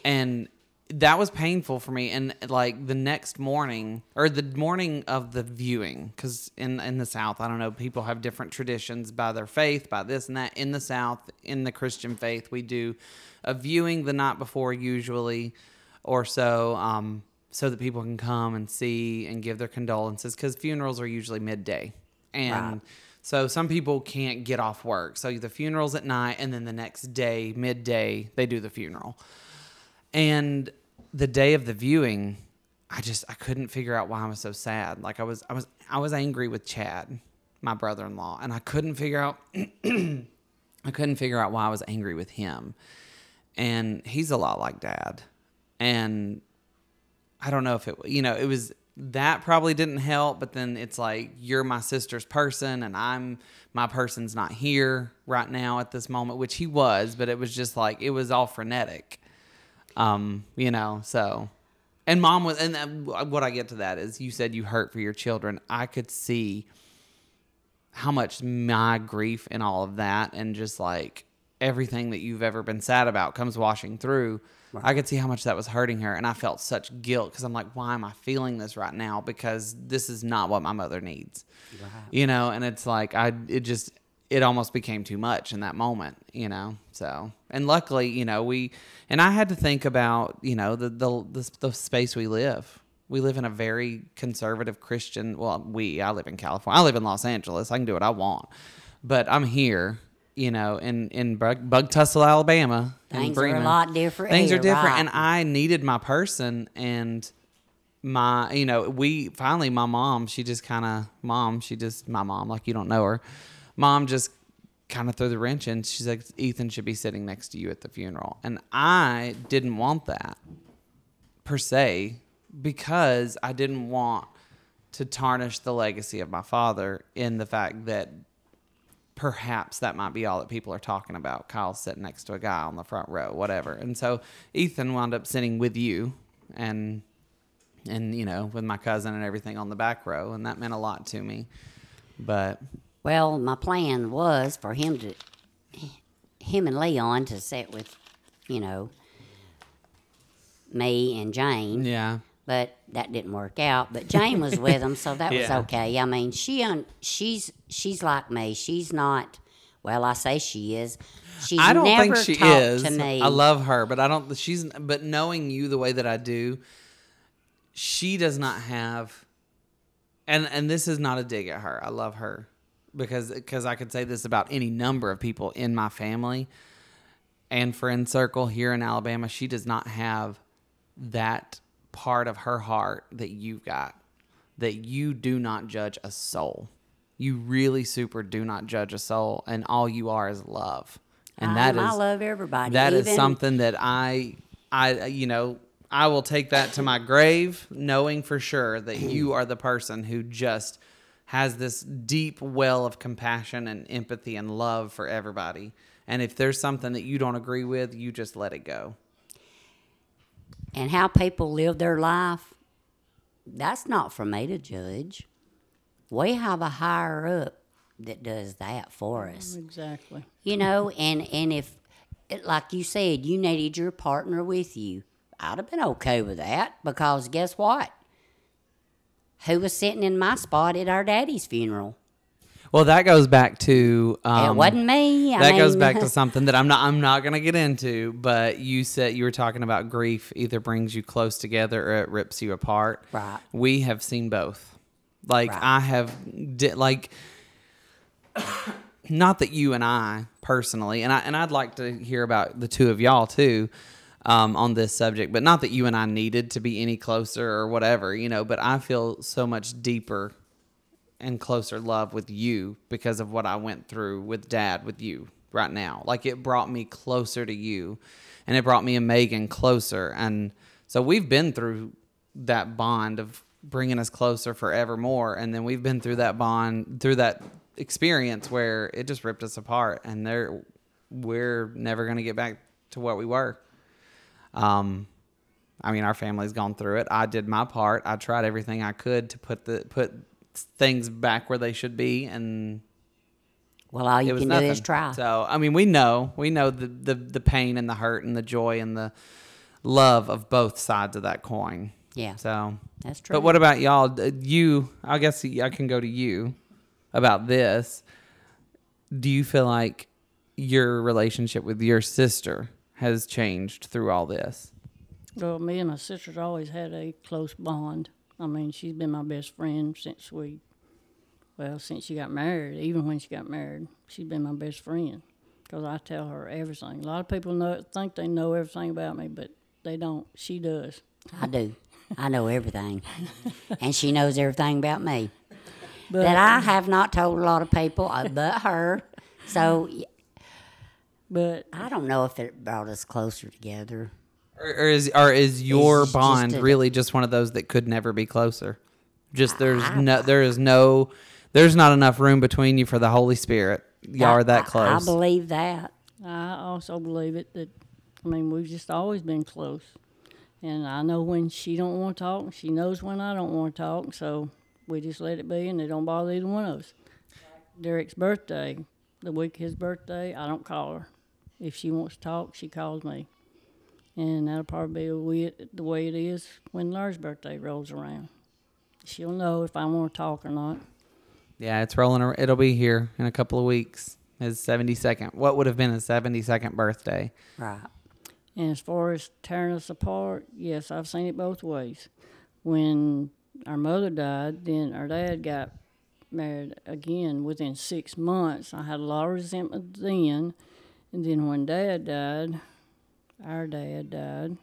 And that was painful for me. And like the next morning or the morning of the viewing, because in, in the South, I don't know, people have different traditions by their faith, by this and that. In the South, in the Christian faith, we do a viewing the night before, usually, or so. Um, so that people can come and see and give their condolences because funerals are usually midday and Right. so some people can't get off work so the funeral's at night and then the next day midday they do the funeral and the day of the viewing i just i couldn't figure out why i was so sad like i was i was i was angry with chad my brother-in-law and i couldn't figure out I couldn't figure out why I was angry with him. And he's a lot like dad. And I don't know if it, you know, it was that probably didn't help, but then it's like you're my sister's person and I'm my person's not here right now at this moment, which he was, but it was just like it was all frenetic. Um, you know, so and mom was and then what I get to that is you said you hurt for your children. I could see how much my grief and all of that and just like everything that you've ever been sad about comes washing through. I could see how much that was hurting her and I felt such guilt cuz I'm like why am I feeling this right now because this is not what my mother needs. You know, and it's like I it just it almost became too much in that moment, you know. So, and luckily, you know, we and I had to think about, you know, the the the, the space we live. We live in a very conservative Christian. Well, we. I live in California. I live in Los Angeles. I can do what I want, but I'm here, you know, in in Bug, Bug Tussle, Alabama. Things are a lot different Things are different, right. and I needed my person and my you know we finally my mom she just kind of mom she just my mom like you don't know her mom just kind of threw the wrench in she's like ethan should be sitting next to you at the funeral and i didn't want that per se because i didn't want to tarnish the legacy of my father in the fact that perhaps that might be all that people are talking about. Kyle sitting next to a guy on the front row, whatever. And so Ethan wound up sitting with you and and you know, with my cousin and everything on the back row, and that meant a lot to me. But Well, my plan was for him to, him and Leon to sit with, you know, me and Jane. yeah. but that didn't work out. But Jane was with him, so that was okay. I mean, she un- she's she's like me. She's not. Well, I say she is. She's I don't never think she talked is. to me. I love her, but I don't. She's but knowing you the way that I do, she does not have. And and this is not a dig at her. I love her because because I could say this about any number of people in my family and friend circle here in Alabama. She does not have that part of her heart that you've got. That you do not judge a soul. You really super do not judge a soul, and all you are is love. And that I, is I love everybody. that is even, something that I, I, you know, I will take that to my grave, knowing for sure that you are the person who just has this deep well of compassion and empathy and love for everybody. And if there's something that you don't agree with, you just let it go. and how people live their life. That's not for me to judge. We have a higher up that does that for mm, us. Exactly. you know and and if like you said you needed your partner with you i'd have been okay with that because guess what who was sitting in my spot at our daddy's funeral Well, that goes back to um, it wasn't me I that goes back to something that I'm not I'm not gonna get into, but you said you were talking about grief either brings you close together or it rips you apart. Right. We have seen both. Like Right. I have di- like not that you and I personally, and I and I'd like to hear about the two of y'all too. Um, on this subject, but not that you and I needed to be any closer or whatever, you know. But I feel so much deeper and closer love with you because of what I went through with dad with you right now. Like it brought me closer to you and it brought me and Megan closer. And so we've been through that bond of bringing us closer forevermore. And then we've been through that bond, through that experience where it just ripped us apart and there we're never going to get back to what we were. Um, I mean, our family's gone through it. I did my part. I tried everything I could to put the put things back where they should be, and well all it you can nothing. do is try So, I mean, we know we know the, the the pain and the hurt and the joy and the love of both sides of that coin. yeah So, that's true but what about y'all? You, I guess I can go to you about this. Do you feel like your relationship with your sister has changed through all this? Well, me and my sister's always had a close bond. I mean, she's been my best friend since we, well, since she got married. Even when she got married, she's been my best friend because I tell her everything. A lot of people know think they know everything about me, but they don't. She does. i do i know everything and she knows everything about me But that i have not told a lot of people uh, but her so y- But I don't know if it brought us closer together. Or, or is or is your It's just bond a- really just one of those that could never be closer? Just there's no there is no there's not enough room between you for the Holy Spirit. Y'all are I- that I- close. I believe that. I also believe it that I mean we've just always been close, and I know when she don't want to talk. She knows when I don't want to talk. So we just let it be, and it don't bother either one of us. Derek's birthday, the week of his birthday, I don't call her. If she wants to talk, she calls me, and that'll probably be the way, the way it is when Laura's birthday rolls around. She'll know if I want to talk or not. yeah, it's rolling. ar- It'll be here in a couple of weeks. His seventy second. What would have been his seventy second birthday? Right. And as far as tearing us apart, yes, I've seen it both ways. When our mother died, then our dad got married again within six months. I had a lot of resentment then. And then when dad died, our dad died,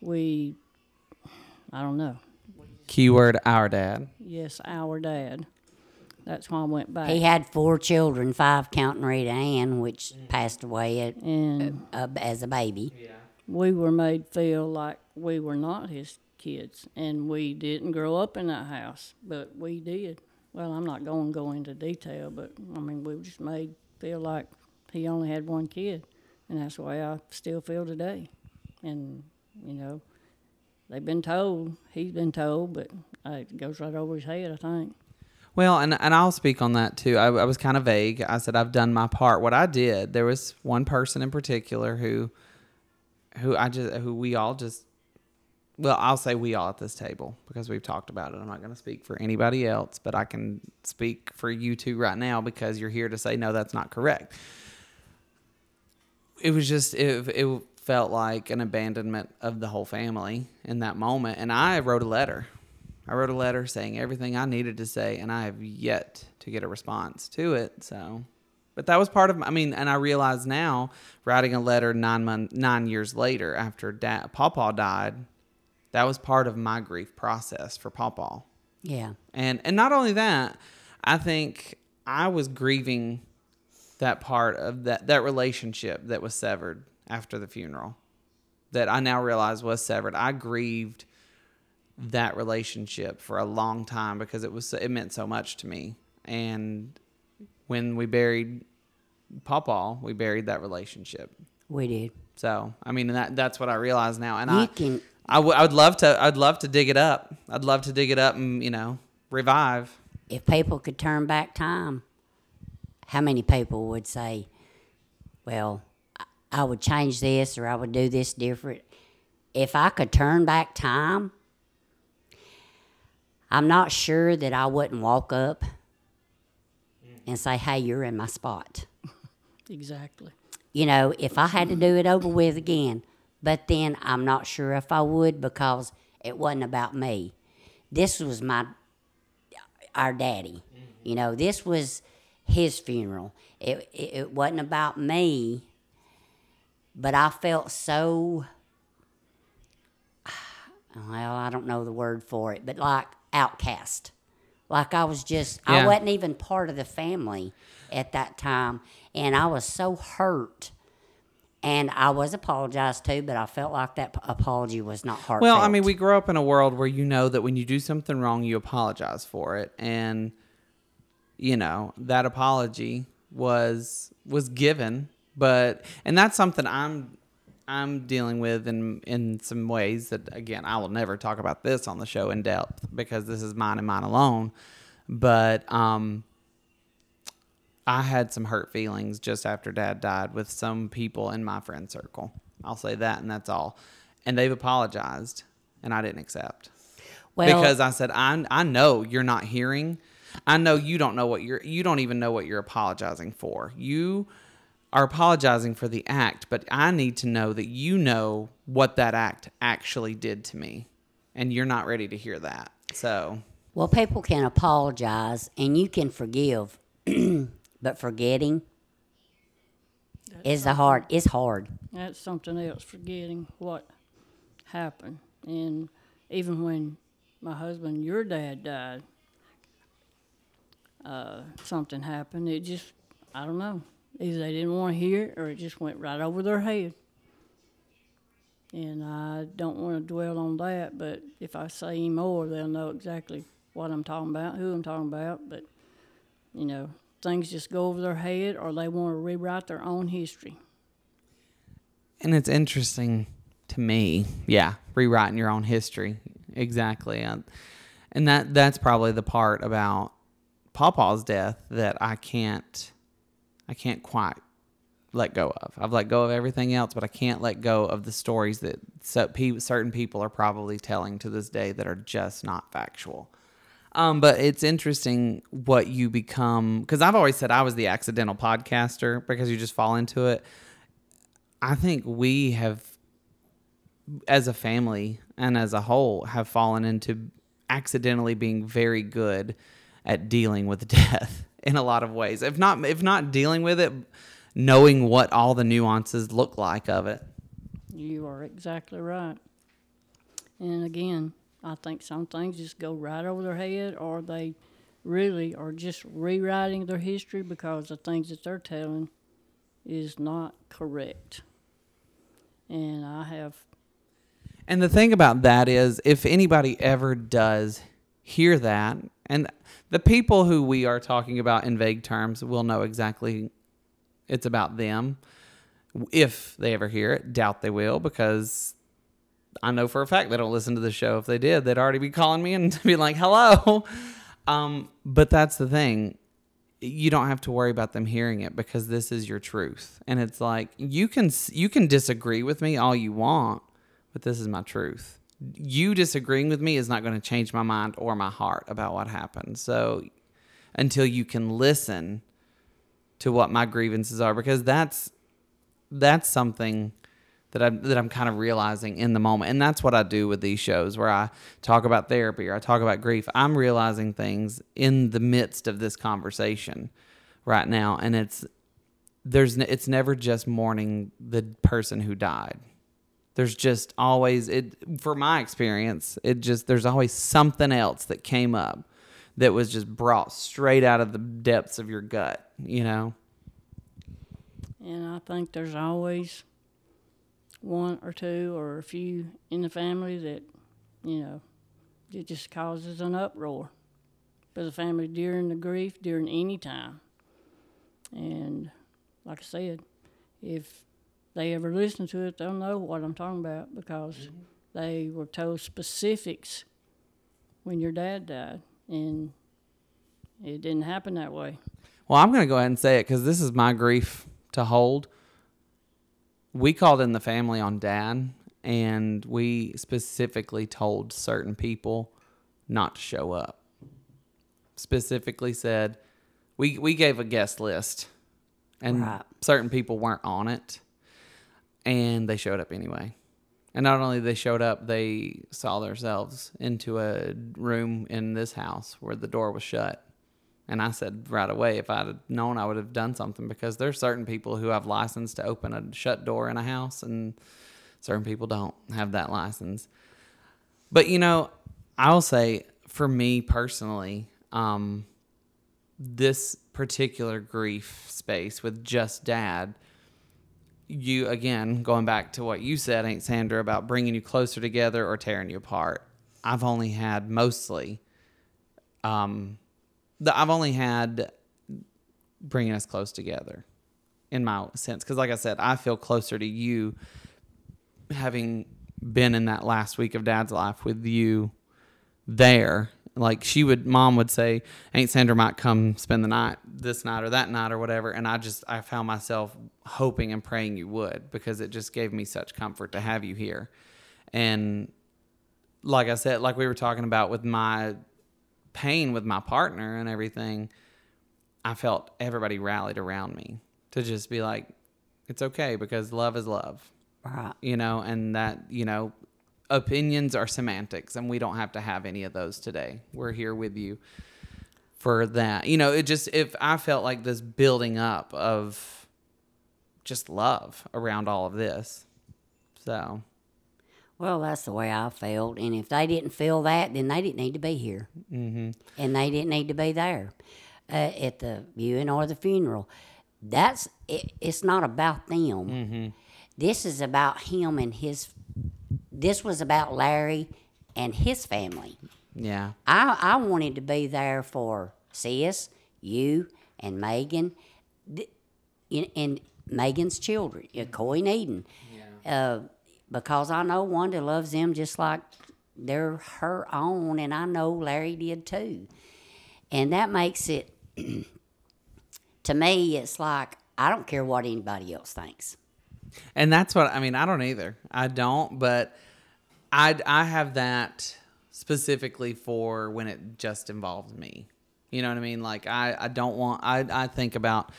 we, I don't know. Keyword our dad. Yes, our dad. That's why I went back. He had four children, five counting Rita Ann, which passed away at, and uh, as a baby. Yeah. we were made feel like we were not his kids and we didn't grow up in that house but we did well i'm not going to go into detail but i mean we were just made feel like he only had one kid and that's the way i still feel today and you know they've been told he's been told but uh, it goes right over his head i think Well, and and I'll speak on that too. I, I was kind of vague. I said I've done my part. What I did, there was one person in particular who, who I just who we all just, well, I'll say we all at this table because we've talked about it. I'm not going to speak for anybody else, but I can speak for you two right now because you're here to say no, that's not correct. It was just it it felt like an abandonment of the whole family in that moment, and I wrote a letter. I wrote a letter saying everything I needed to say, and I have yet to get a response to it. So, but that was part of. I mean, and I realize now, writing a letter nine month, nine years later after dad, Pawpaw died, that was part of my grief process for Pawpaw. Yeah. And and not only that, I think I was grieving that part of that that relationship that was severed after the funeral. That I now realize was severed. I grieved that relationship for a long time because it was it meant so much to me. And when we buried Pawpaw, we buried that relationship. We did. So I mean that that's what I realize now. And You I can I, w- I would love to I'd love to dig it up. I'd love to dig it up and you know revive. if people could turn back time, how many people would say, well, I- would change this or I would do this different? If I could turn back time, I'm not sure that I wouldn't walk up and say, hey, you're in my spot. exactly You know, if I had to do it over with again, but then I'm not sure if I would because it wasn't about me. This was my our daddy. You know, this was his funeral. It, it it wasn't about me, but I felt so well, I don't know the word for it, but like outcast. Like I was just I wasn't even part of the family at that time and I was so hurt. And I was apologized to, but I felt like that apology was not heartfelt. Well, I mean, we grow up in a world where you know that when you do something wrong, you apologize for it, and you know that apology was was given, but and that's something I'm I'm dealing with in in some ways that again I will never talk about this on the show in depth because this is mine and mine alone, but um. I had some hurt feelings just after dad died with some people in my friend circle. I'll say that and that's all. And they've apologized and I didn't accept. well, because I said I I know you're not hearing. I know you don't know what you're you don't even know what you're apologizing for. You are apologizing for the act, but I need to know that you know what that act actually did to me. And you're not ready to hear that. So, well, people can apologize and you can forgive, but forgetting is the hard. It's hard. that's something else forgetting what happened and even when my husband your dad died uh, something happened it just i don't know Either they didn't want to hear it or it just went right over their head. And I don't want to dwell on that, but if I say any more, they'll know exactly what I'm talking about, who I'm talking about. But, you know, things just go over their head or they want to rewrite their own history. And it's interesting to me, yeah, rewriting your own history. Exactly. And that that's probably the part about Pawpaw's death that I can't I can't quite let go of. I've let go of everything else, but I can't let go of the stories that so, pe- certain people are probably telling to this day that are just not factual. Um, but it's interesting what you become because I've always said I was the accidental podcaster because you just fall into it. I think we have, as a family and as a whole, have fallen into accidentally being very good at dealing with death in a lot of ways. If not, if not dealing with it, knowing what all the nuances look like of it. You are exactly right. And again, I think some things just go right over their head, or they really are just rewriting their history because the things that they're telling is not correct. And I have. And the thing about that is, if anybody ever does hear that, and the people who we are talking about in vague terms will know exactly it's about them. If they ever hear it, doubt they will because I know for a fact they don't listen to the show. If they did, they'd already be calling me and be like, hello. Um, but that's the thing. You don't have to worry about them hearing it because this is your truth. And it's like you can you can disagree with me all you want, but this is my truth. You disagreeing with me is not going to change my mind or my heart about what happened. So until you can listen to what my grievances are because that's that's something that I'm that I'm kind of realizing in the moment. And that's what I do with these shows where I talk about therapy or I talk about grief. I'm realizing things in the midst of this conversation right now and it's there's it's never just mourning the person who died. There's just always it for my experience, it just there's always something else that came up that was just brought straight out of the depths of your gut, you know? And I think there's always one or two or a few in the family that, you know, it just causes an uproar for the family during the grief, during any time. And like I said, if they ever listen to it, they'll know what I'm talking about because mm-hmm. they were told specifics when your dad died. And it didn't happen that way. Well, I'm going to go ahead and say it because this is my grief to hold we called in the family on dad and we specifically told certain people not to show up. Specifically said we we gave a guest list and right. certain people weren't on it and they showed up anyway. And not only they showed up, they saw themselves into a room in this house where the door was shut. And I said right away, if I'd known, I would have done something because there's certain people who have license to open a shut door in a house, and certain people don't have that license. But you know, I'll say for me personally, um, this particular grief space with just dad, you again going back to what you said, Aunt Sandra, about bringing you closer together or tearing you apart. I've only had mostly. Um, the, I've only had bringing us close together in my sense because like i said i feel closer to you having been in that last week of dad's life with you there like she would mom would say aunt sandra might come spend the night this night or that night or whatever and i just i found myself hoping and praying you would because it just gave me such comfort to have you here and like i said like we were talking about with my pain with my partner and everything, I felt everybody rallied around me to just be like, it's okay because love is love. Right. You know, and that, you know, opinions are semantics and we don't have to have any of those today. We're here with you for that. You know, it just, if I felt like this building up of just love around all of this. So. Well, that's the way I felt. And if they didn't feel that, then they didn't need to be here. Mm-hmm. And they didn't need to be there uh, at the viewing or the funeral. that's it, it's not about them. Mm-hmm. This is about him and his. This was about Larry and his family. Yeah. I I wanted to be there for sis, you, and Megan, and, and Megan's children, uh, Coy and Eden, uh, because I know Wanda loves them just like they're her own, and I know Larry did too, and that makes it. to me, it's like I don't care what anybody else thinks. And that's what I mean. I don't either. I don't, but I I have that specifically for when it just involves me. You know what I mean? Like I I don't want I I think about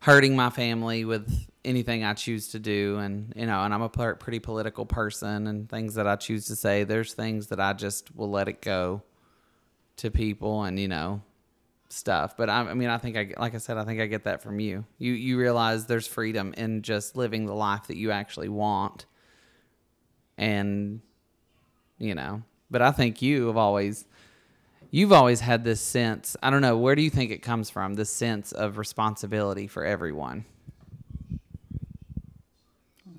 hurting my family with anything I choose to do, and you know, and I'm a pretty political person, and things that I choose to say. There's things that I just will let it go to people, and you know, stuff. But I, I mean, I think I, like I said, I think I get that from you. You you realize there's freedom in just living the life that you actually want, and you know. But I think you have always, you've always had this sense. I don't know where do you think it comes from? This sense of responsibility for everyone.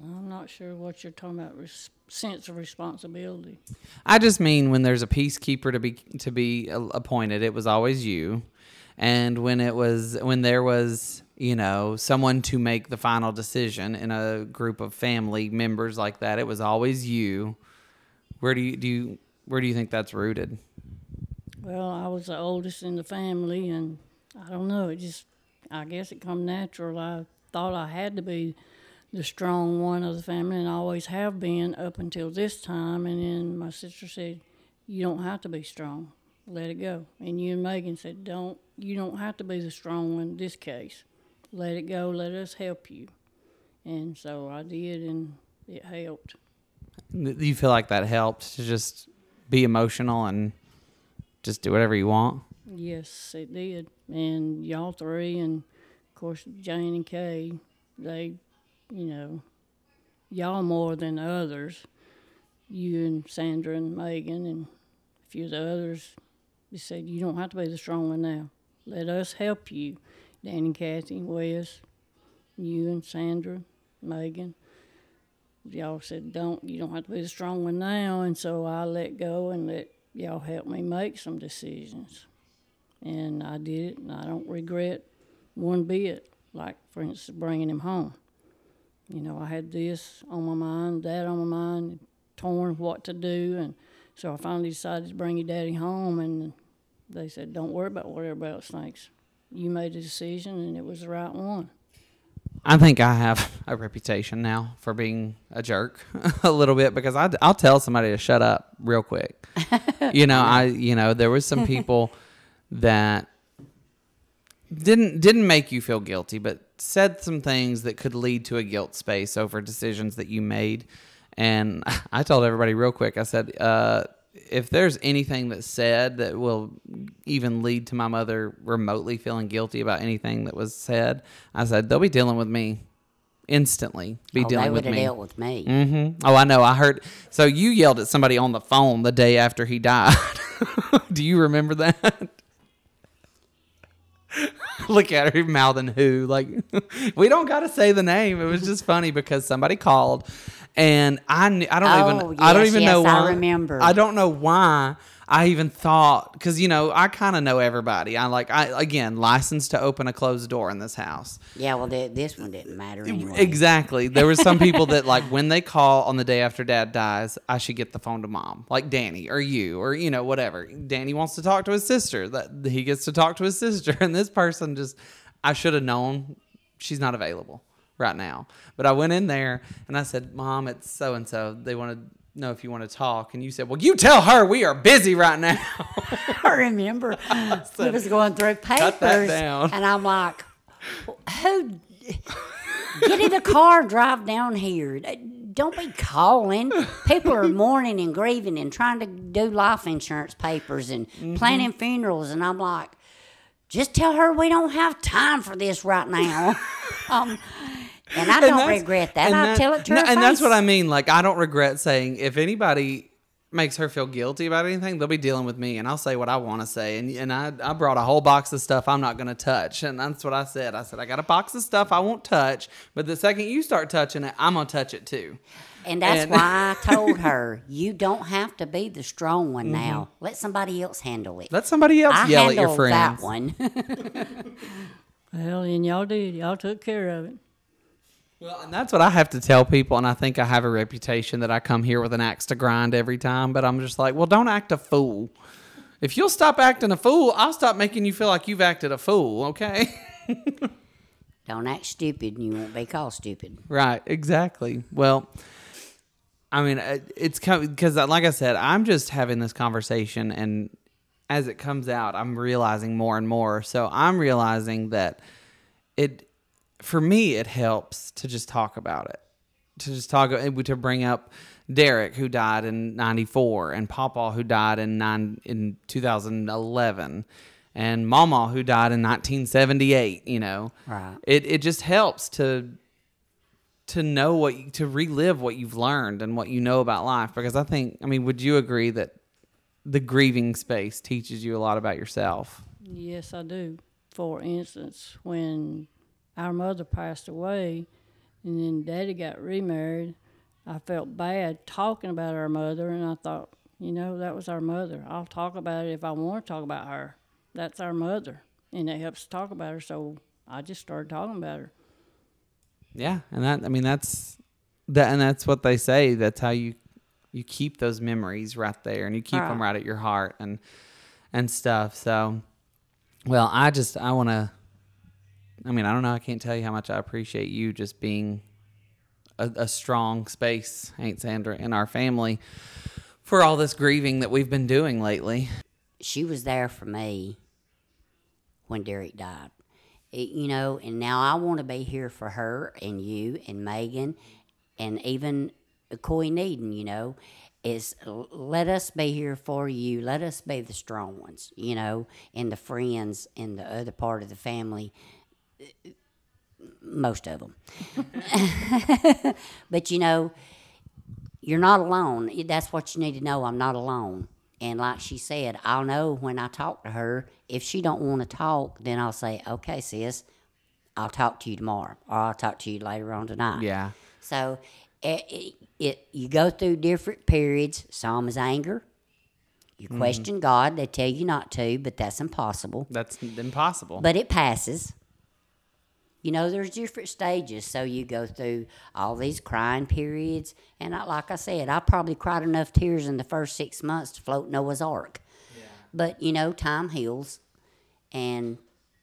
I'm not sure what you're talking about. Res- sense of responsibility. I just mean when there's a peacekeeper to be to be appointed, it was always you, and when it was when there was you know someone to make the final decision in a group of family members like that, it was always you. Where do you do you where do you think that's rooted? Well, I was the oldest in the family, and I don't know. It just, I guess it come natural. I thought I had to be the strong one of the family, and I always have been up until this time. And then my sister said, "You don't have to be strong. Let it go." And you and Megan said, "Don't. You don't have to be the strong one in this case. Let it go. Let us help you." And so I did, and it helped. Do you feel like that helped to just be emotional and just do whatever you want? Yes, it did. And y'all three, and of course Jane and Kay, they, you know, y'all more than the others. You and Sandra and Megan and a few of the others. They said you don't have to be the strong one now. Let us help you. Dan and Kathy, Wes, you and Sandra, Megan. Y'all said don't you don't have to be the strong one now, and so I let go and let y'all help me make some decisions and I did it, and I don't regret one bit. Like, for instance, bringing him home. You know, I had this on my mind, that on my mind, torn what to do, and so I finally decided to bring your daddy home, and they said, "Don't worry about what everybody else thinks. You made a decision, and it was the right one." I think I have a reputation now for being a jerk a little bit because I, I'll tell somebody to shut up real quick. you know, I you know there was some people that didn't didn't make you feel guilty, but said some things that could lead to a guilt space over decisions that you made. And I told everybody real quick. I said, uh, if there's anything that's said that will even lead to my mother remotely feeling guilty about anything that was said, I said they'll be dealing with me instantly. Be oh, dealing with me. dealt with me. hmm Oh, I know. I heard. So you yelled at somebody on the phone the day after he died. Do you remember that? Look at her mouthing who. Like, we don't got to say the name. It was just funny because somebody called, and I knew, I don't Oh, even I don't even oh, yes, know I remember. I don't know why I even thought because you know I kind of know everybody. I like I again licensed to open a closed door in this house. Yeah, well, th- this one didn't matter anyway. Exactly. There were some people that like when they call on the day after dad dies, I should get the phone to mom, like Danny or you or you know whatever. Danny wants to talk to his sister. That he gets to talk to his sister, and this person just I should have known she's not available right now. But I went in there and I said, "Mom, it's so and so. They want to know if you want to talk." And you said, "Well, you tell her we are busy right now." I remember he was going through papers, and I'm like, "Who? Get in the car, drive down here. Don't be calling. People are mourning and grieving and trying to do life insurance papers and Mm-hmm. planning funerals." And I'm like, "Just tell her we don't have time for this right now." um, and I don't that's- regret that. and I that- tell it to no, her and that's what. I mean. Like I don't regret saying if anybody makes her feel guilty about anything, they'll be dealing with me and I'll say what I want to say. And and I, I brought a whole box of stuff I'm not going to touch. And that's what I said. I said, I got a box of stuff I won't touch, but the second you start touching it, I'm going to touch it too. And that's And- why I told her, you don't have to be the strong one Mm-hmm. now. Let somebody else handle it. Let somebody else I yell at your handled friends. that one. Well, and y'all did. Y'all took care of it. Well, and that's what I have to tell people, and I think I have a reputation that I come here with an axe to grind every time. But I'm just like, well, don't act a fool. If you'll stop acting a fool, I'll stop making you feel like you've acted a fool. Okay? don't act stupid and you won't be called stupid. right? Exactly. Well, I mean, uh, it's because, like I said, I'm just having this conversation, and as it comes out, I'm realizing more and more. So I'm realizing that it, for me, it helps to just talk about it, to just talk, uh, to bring up Derek, who died in '94, and Papa, who died in nine in 2011. And Mama, who died in 1978, you know, Right. it it just helps to to know what you, to relive what you've learned and what you know about life because I think I mean would you agree that the grieving space teaches you a lot about yourself Yes, I do. For instance, when our mother passed away and then daddy got remarried, I felt bad talking about our mother and I thought, you know, that was our mother. I'll talk about it if I want to talk about her. That's our mother. And it helps to talk about her, so I just started talking about her. yeah and that I mean that's that and that's what they say that's how you you keep those memories right there and you keep them Right. right at your heart and and stuff so well I just I want to I mean I don't know I can't tell you how much I appreciate you just being a, a strong space, Aunt Sandra, in our family for all this grieving that we've been doing lately. She was there for me when Derek died. It- you know, and now I want to be here for her and you and Megan and even Coy Needon, you know, is let us be here for you. Let us be the strong ones, you know, and the friends and the other part of the family. Most of them. but, you know, you're not alone. That's what you need to know. I'm not alone. And like she said, I'll know when I talk to her. If she don't want to talk, then I'll say, "Okay, sis, I'll talk to you tomorrow, or I'll talk to you later on tonight." Yeah. So it, it, it you go through different periods. Some is anger. You mm-hmm. question God. They tell you not to, but that's impossible. That's impossible. But it passes. You know, there's different stages. So you go through all these crying periods. And I, like I said, I probably cried enough tears in the first six months to float Noah's Ark. But, you know, time heals. And,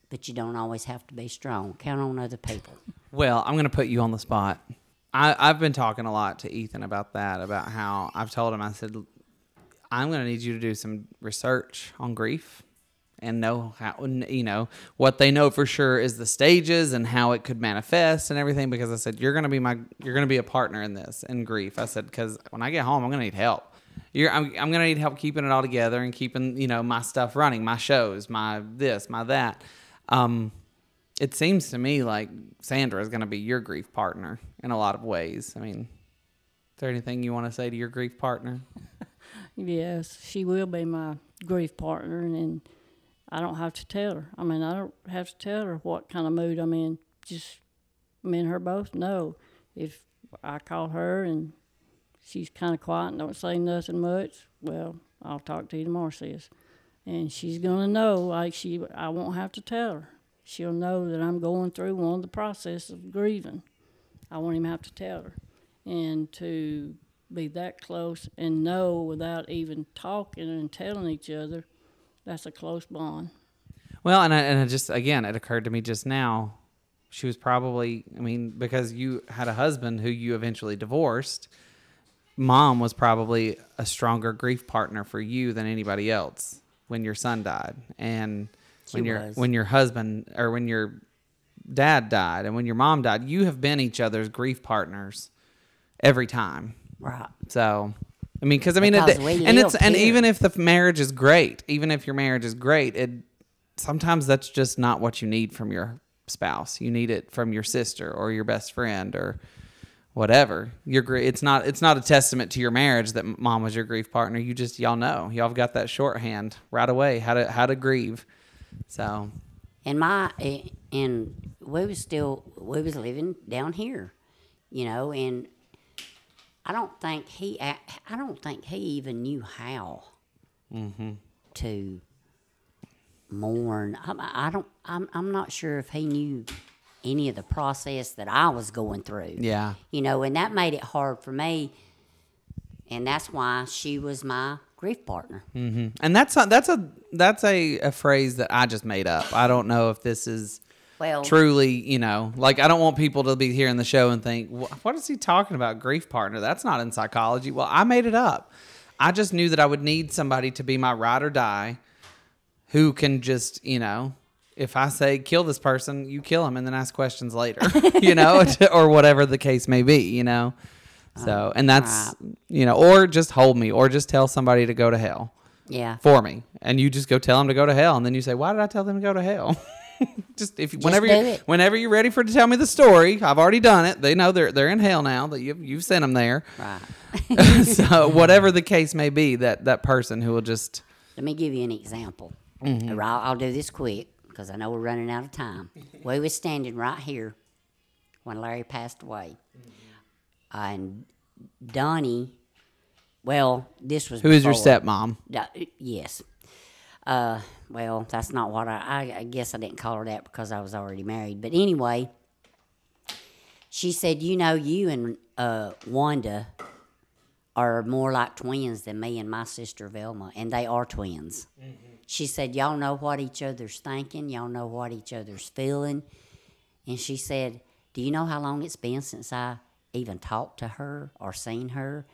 but you don't always have to be strong. Count on other people. Well, I'm going to put you on the spot. I, I've been talking a lot to Ethan about that, about how I've told him, I said, I'm going to need you to do some research on grief and know how, you know, what they know for sure is the stages and how it could manifest and everything. Because I said, you're going to be my, you're going to be a partner in this, in grief. I said, because when I get home, I'm going to need help. You're, I'm, I'm going to need help keeping it all together and keeping, you know, my stuff running, my shows, my this, my that. Um, it seems to me like Sandra is going to be your grief partner in a lot of ways. I mean, is there anything you want to say to your grief partner? Yes, she will be my grief partner, and, and I don't have to tell her. I mean, I don't have to tell her what kind of mood I'm in. Just me and her both know. If I call her and she's kind of quiet and don't say nothing much, well, I'll talk to you tomorrow, sis. And she's gonna know. Like she, I won't have to tell her. She'll know that I'm going through one of the processes of grieving. I won't even have to tell her. And to be that close and know without even talking and telling each other, that's a close bond. Well, and I, and it just again, it occurred to me just now. She was probably, I mean, because you had a husband who you eventually divorced. Mom was probably a stronger grief partner for you than anybody else when your son died, and when She your when your husband or when your dad died, and when your mom died. You have been each other's grief partners every time. Right. So, I mean, because I mean, it, and it's and even if the marriage is great, even if your marriage is great, it sometimes that's just not what you need from your spouse. You need it from your sister or your best friend or whatever. Your it's not it's not a testament to your marriage that mom was your grief partner. You just y'all know y'all got that shorthand right away how to how to grieve. So And my eh, and we was still we was living down here, you know, and I don't think he I don't think he even knew how mm-hmm. to mourn. I, I don't. I'm I'm not sure if he knew any of the process that I was going through. yeah, You know, and that made it hard for me. And that's why she was my grief partner. Mm-hmm. and that's a, that's a that's a, a phrase that I just made up. I don't know if this is Well, truly, you know, like I don't want people to be hearing the show and think, what is he talking about? Grief partner? That's not in psychology. Well, I made it up. I just knew that I would need somebody to be my ride or die who can just, you know, if I say kill this person, you kill him and then ask questions later, you know, or whatever the case may be, you know. Oh, so, and that's, you know, or just hold me or just tell somebody to go to hell yeah. for me and you just go tell them to go to hell and then you say why did i tell them to go to hell just if whenever you whenever you're ready for to tell me the story i've already done it they know they're they're in hell now that you've, you've sent them there Right. so whatever the case may be that that person who will just Let me give you an example. Mm-hmm. Or I'll, I'll do this quick because I know we're running out of time. we was standing right here when Larry passed away, Mm-hmm. and Donnie. Well, this was who who is your stepmom Da- yes. Uh, well, that's not what I, I. I guess I didn't call her that because I was already married. But anyway, she said, "You know, you and uh, Wanda are more like twins than me and my sister Velma, and they are twins." She said, "Y'all know what each other's thinking. Y'all know what each other's feeling." And she said, "Do you know how long it's been since I even talked to her or seen her?"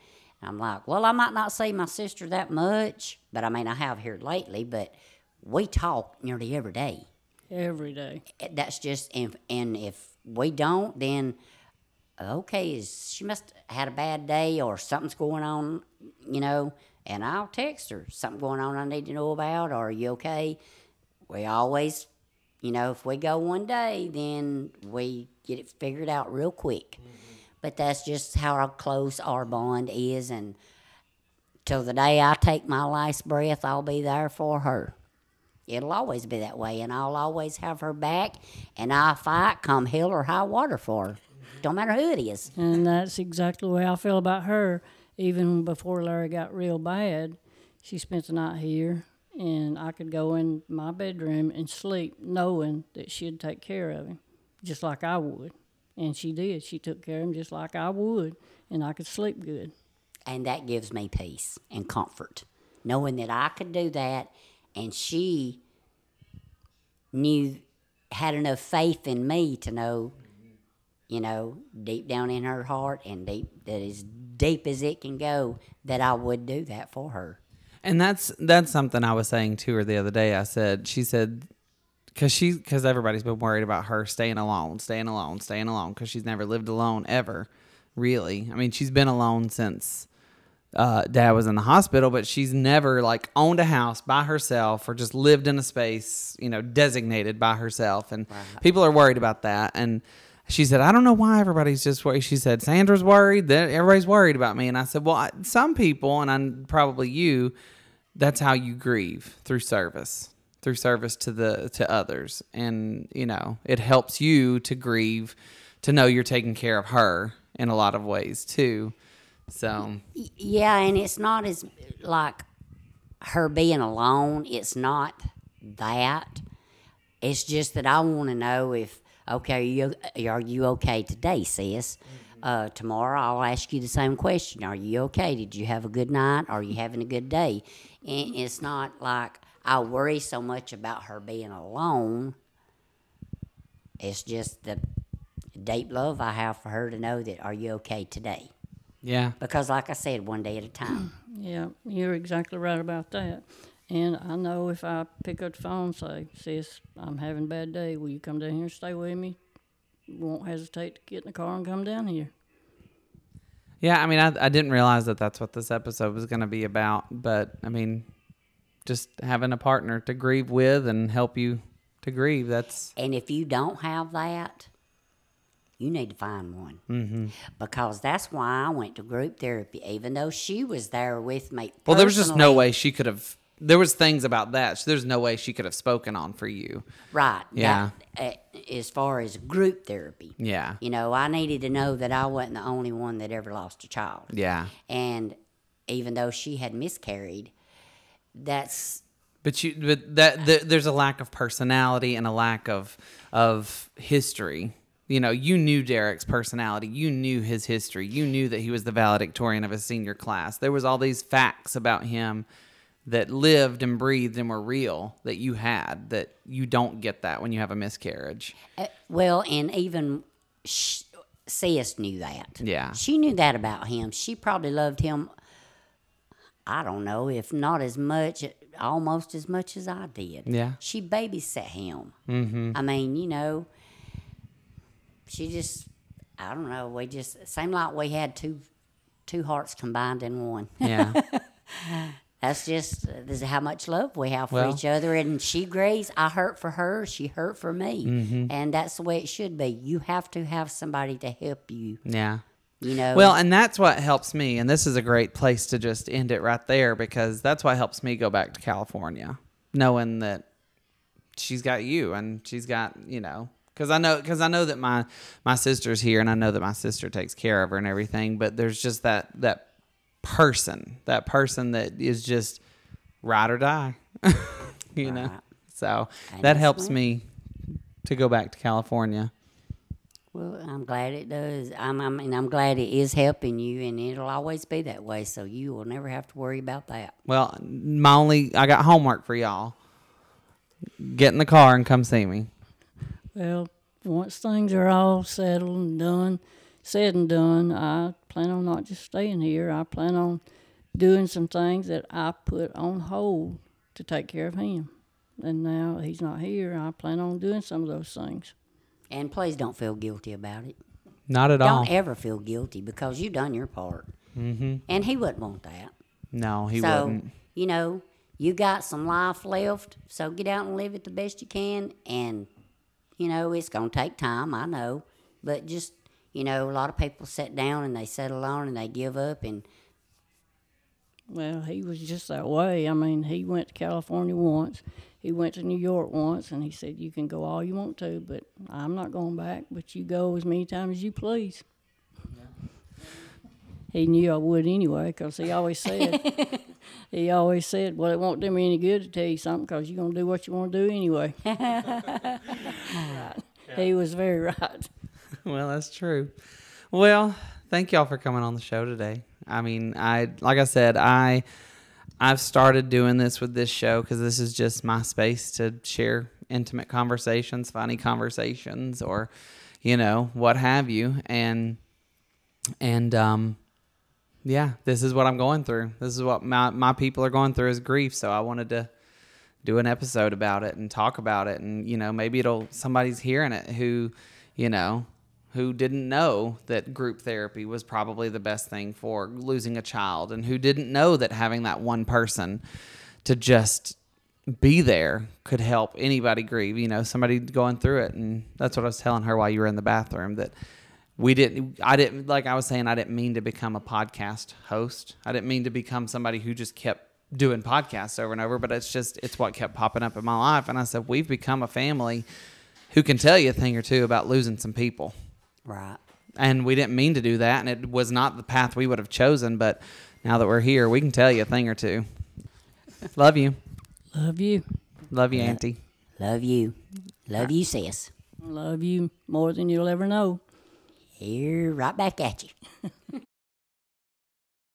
And I'm like, "Well, I might not see my sister that much, but I mean, I have here lately. But we talk nearly every day. every day. Eh, that's just and and if we don't, then okay, she must have had a bad day or something's going on, you know?" And I'll text her something going on I need to know about. Or are you okay? We always you know, if we go one day, then we get it figured out real quick. Mm-hmm. But that's just how our close our bond is, and till the day I take my last breath, I'll be there for her. It'll always be that way, and I'll always have her back, and I'll fight come hell or high water for her. Don't matter who it is. And that's exactly the way I feel about her. Even before Larry got real bad, she spent the night here, and I could go in my bedroom and sleep knowing that she'd take care of him, just like I would. And she did. She took care of him just like I would, and I could sleep good. And that gives me peace and comfort, knowing that I could do that, and she knew, had enough faith in me to know, you know, deep down in her heart and deep that as deep as it can go, that I would do that for her. And that's that's something I was saying to her the other day. I said, she said, because she because everybody's been worried about her staying alone, staying alone, staying alone because she's never lived alone ever, really. I mean, she's been alone since uh, dad was in the hospital, but she's never like owned a house by herself or just lived in a space, you know, designated by herself. And people are worried about that. And she said, I don't know why everybody's just worried. She said, Sandra's worried. That everybody's worried about me. And I said, well, I, some people, and I'm probably you, that's how you grieve through service through service to the to others and you know it helps you to grieve to know you're taking care of her in a lot of ways too so Yeah, and it's not as like her being alone. It's not that. It's just that I want to know if okay, are you are you okay today, sis? Uh, tomorrow I'll ask you the same question. Are you okay? Did you have a good night? Are you having a good day? And it's not like I worry so much about her being alone. It's just the deep love I have for her to know that are you okay today? Yeah Because, like I said, one day at a time. Yeah, you're exactly right about that. And I know if I pick up the phone and say, Sis, I'm having a bad day, will you come down here and stay with me? Won't hesitate to get in the car and come down here. yeah i mean i, I didn't realize that that's what this episode was going to be about but i mean just having a partner to grieve with and help you to grieve that's And if you don't have that, You need to find one. Mm-hmm. Because that's why I went to group therapy, even though she was there with me. Well, there was just no way she could have. There was things about that. So there's no way she could have spoken on for you. Right. Yeah. That, uh, as far as group therapy. Yeah. You know, I needed to know that I wasn't the only one that ever lost a child. Yeah. And even though she had miscarried, that's But you, but that th- there's a lack of personality and a lack of of history. You know, you knew Derek's personality. You knew his history. You knew that he was the valedictorian of his senior class. There was all these facts about him that lived and breathed and were real that you had that you don't get that when you have a miscarriage. uh, well, and even sh- Sis knew that. Yeah. She knew that about him. She probably loved him. I don't know if not as much, almost as much as I did. Yeah. She babysat him. Mm-hmm. I mean, you know, she just, I don't know. We just seemed like we had two, two hearts combined in one. Yeah. That's just uh, this is how much love we have for Well- each other, and she grieves. I hurt for her; she hurt for me, Mm-hmm. and that's the way it should be. You have to have somebody to help you. yeah. You know. Well, and that's what helps me. And this is a great place to just end it right there because that's what helps me go back to California, knowing that she's got you and she's got you know because I know because I know that my my sister's here and I know that my sister takes care of her and everything. But there's just that that person, that person that is just ride or die, you know. So And that helps me to go back to California. well, I'm glad it does. I'm, I mean, I'm glad it is helping you, and it'll always be that way. So you will never have to worry about that. Well, my only I got homework for y'all. Get in the car and come see me. Well, once things are all settled and done, said and done, I plan on not just staying here. I plan on doing some things that I put on hold to take care of him. And now he's not here. I plan on doing some of those things. And please don't feel guilty about it. Not at all. Don't ever feel guilty because you done your part. Mm-hmm. And he wouldn't want that. No, he so, wouldn't. So you know, you got some life left, so get out and live it the best you can. And, you know, it's going to take time, I know. But just, you know, a lot of people sit down and they settle on and they give up. And, Well, he was just that way. I mean, he went to California once. He went to New York once, and he said, "You can go all you want to, but I'm not going back. But you go as many times as you please." He knew I would anyway, because he always said, he always said, "Well, it won't do me any good to tell you something, because you're gonna do what you want to do anyway." right. He was very right. Well, that's true. Well, thank y'all for coming on the show today. I mean, I like I said, I I've started doing this with this show because this is just my space to share intimate conversations, funny conversations, or you know what have you, and and um yeah, this is what I'm going through. This is what my my people are going through is grief. So I wanted to do an episode about it and talk about it, and you know maybe it'll somebody's hearing it who you know who didn't know that group therapy was probably the best thing for losing a child and who didn't know that having that one person to just be there could help anybody grieve you know somebody going through it and that's what i was telling her while you were in the bathroom that we didn't i didn't like i was saying i didn't mean to become a podcast host i didn't mean to become somebody who just kept doing podcasts over and over but it's just it's what kept popping up in my life and i said we've become a family who can tell you a thing or two about losing some people right. and we didn't mean to do that and it was not the path we would have chosen but now that we're here we can tell you a thing or two love you Love you, love you auntie Love you. Love you, sis. love you more than you'll ever know. Here, right back at you.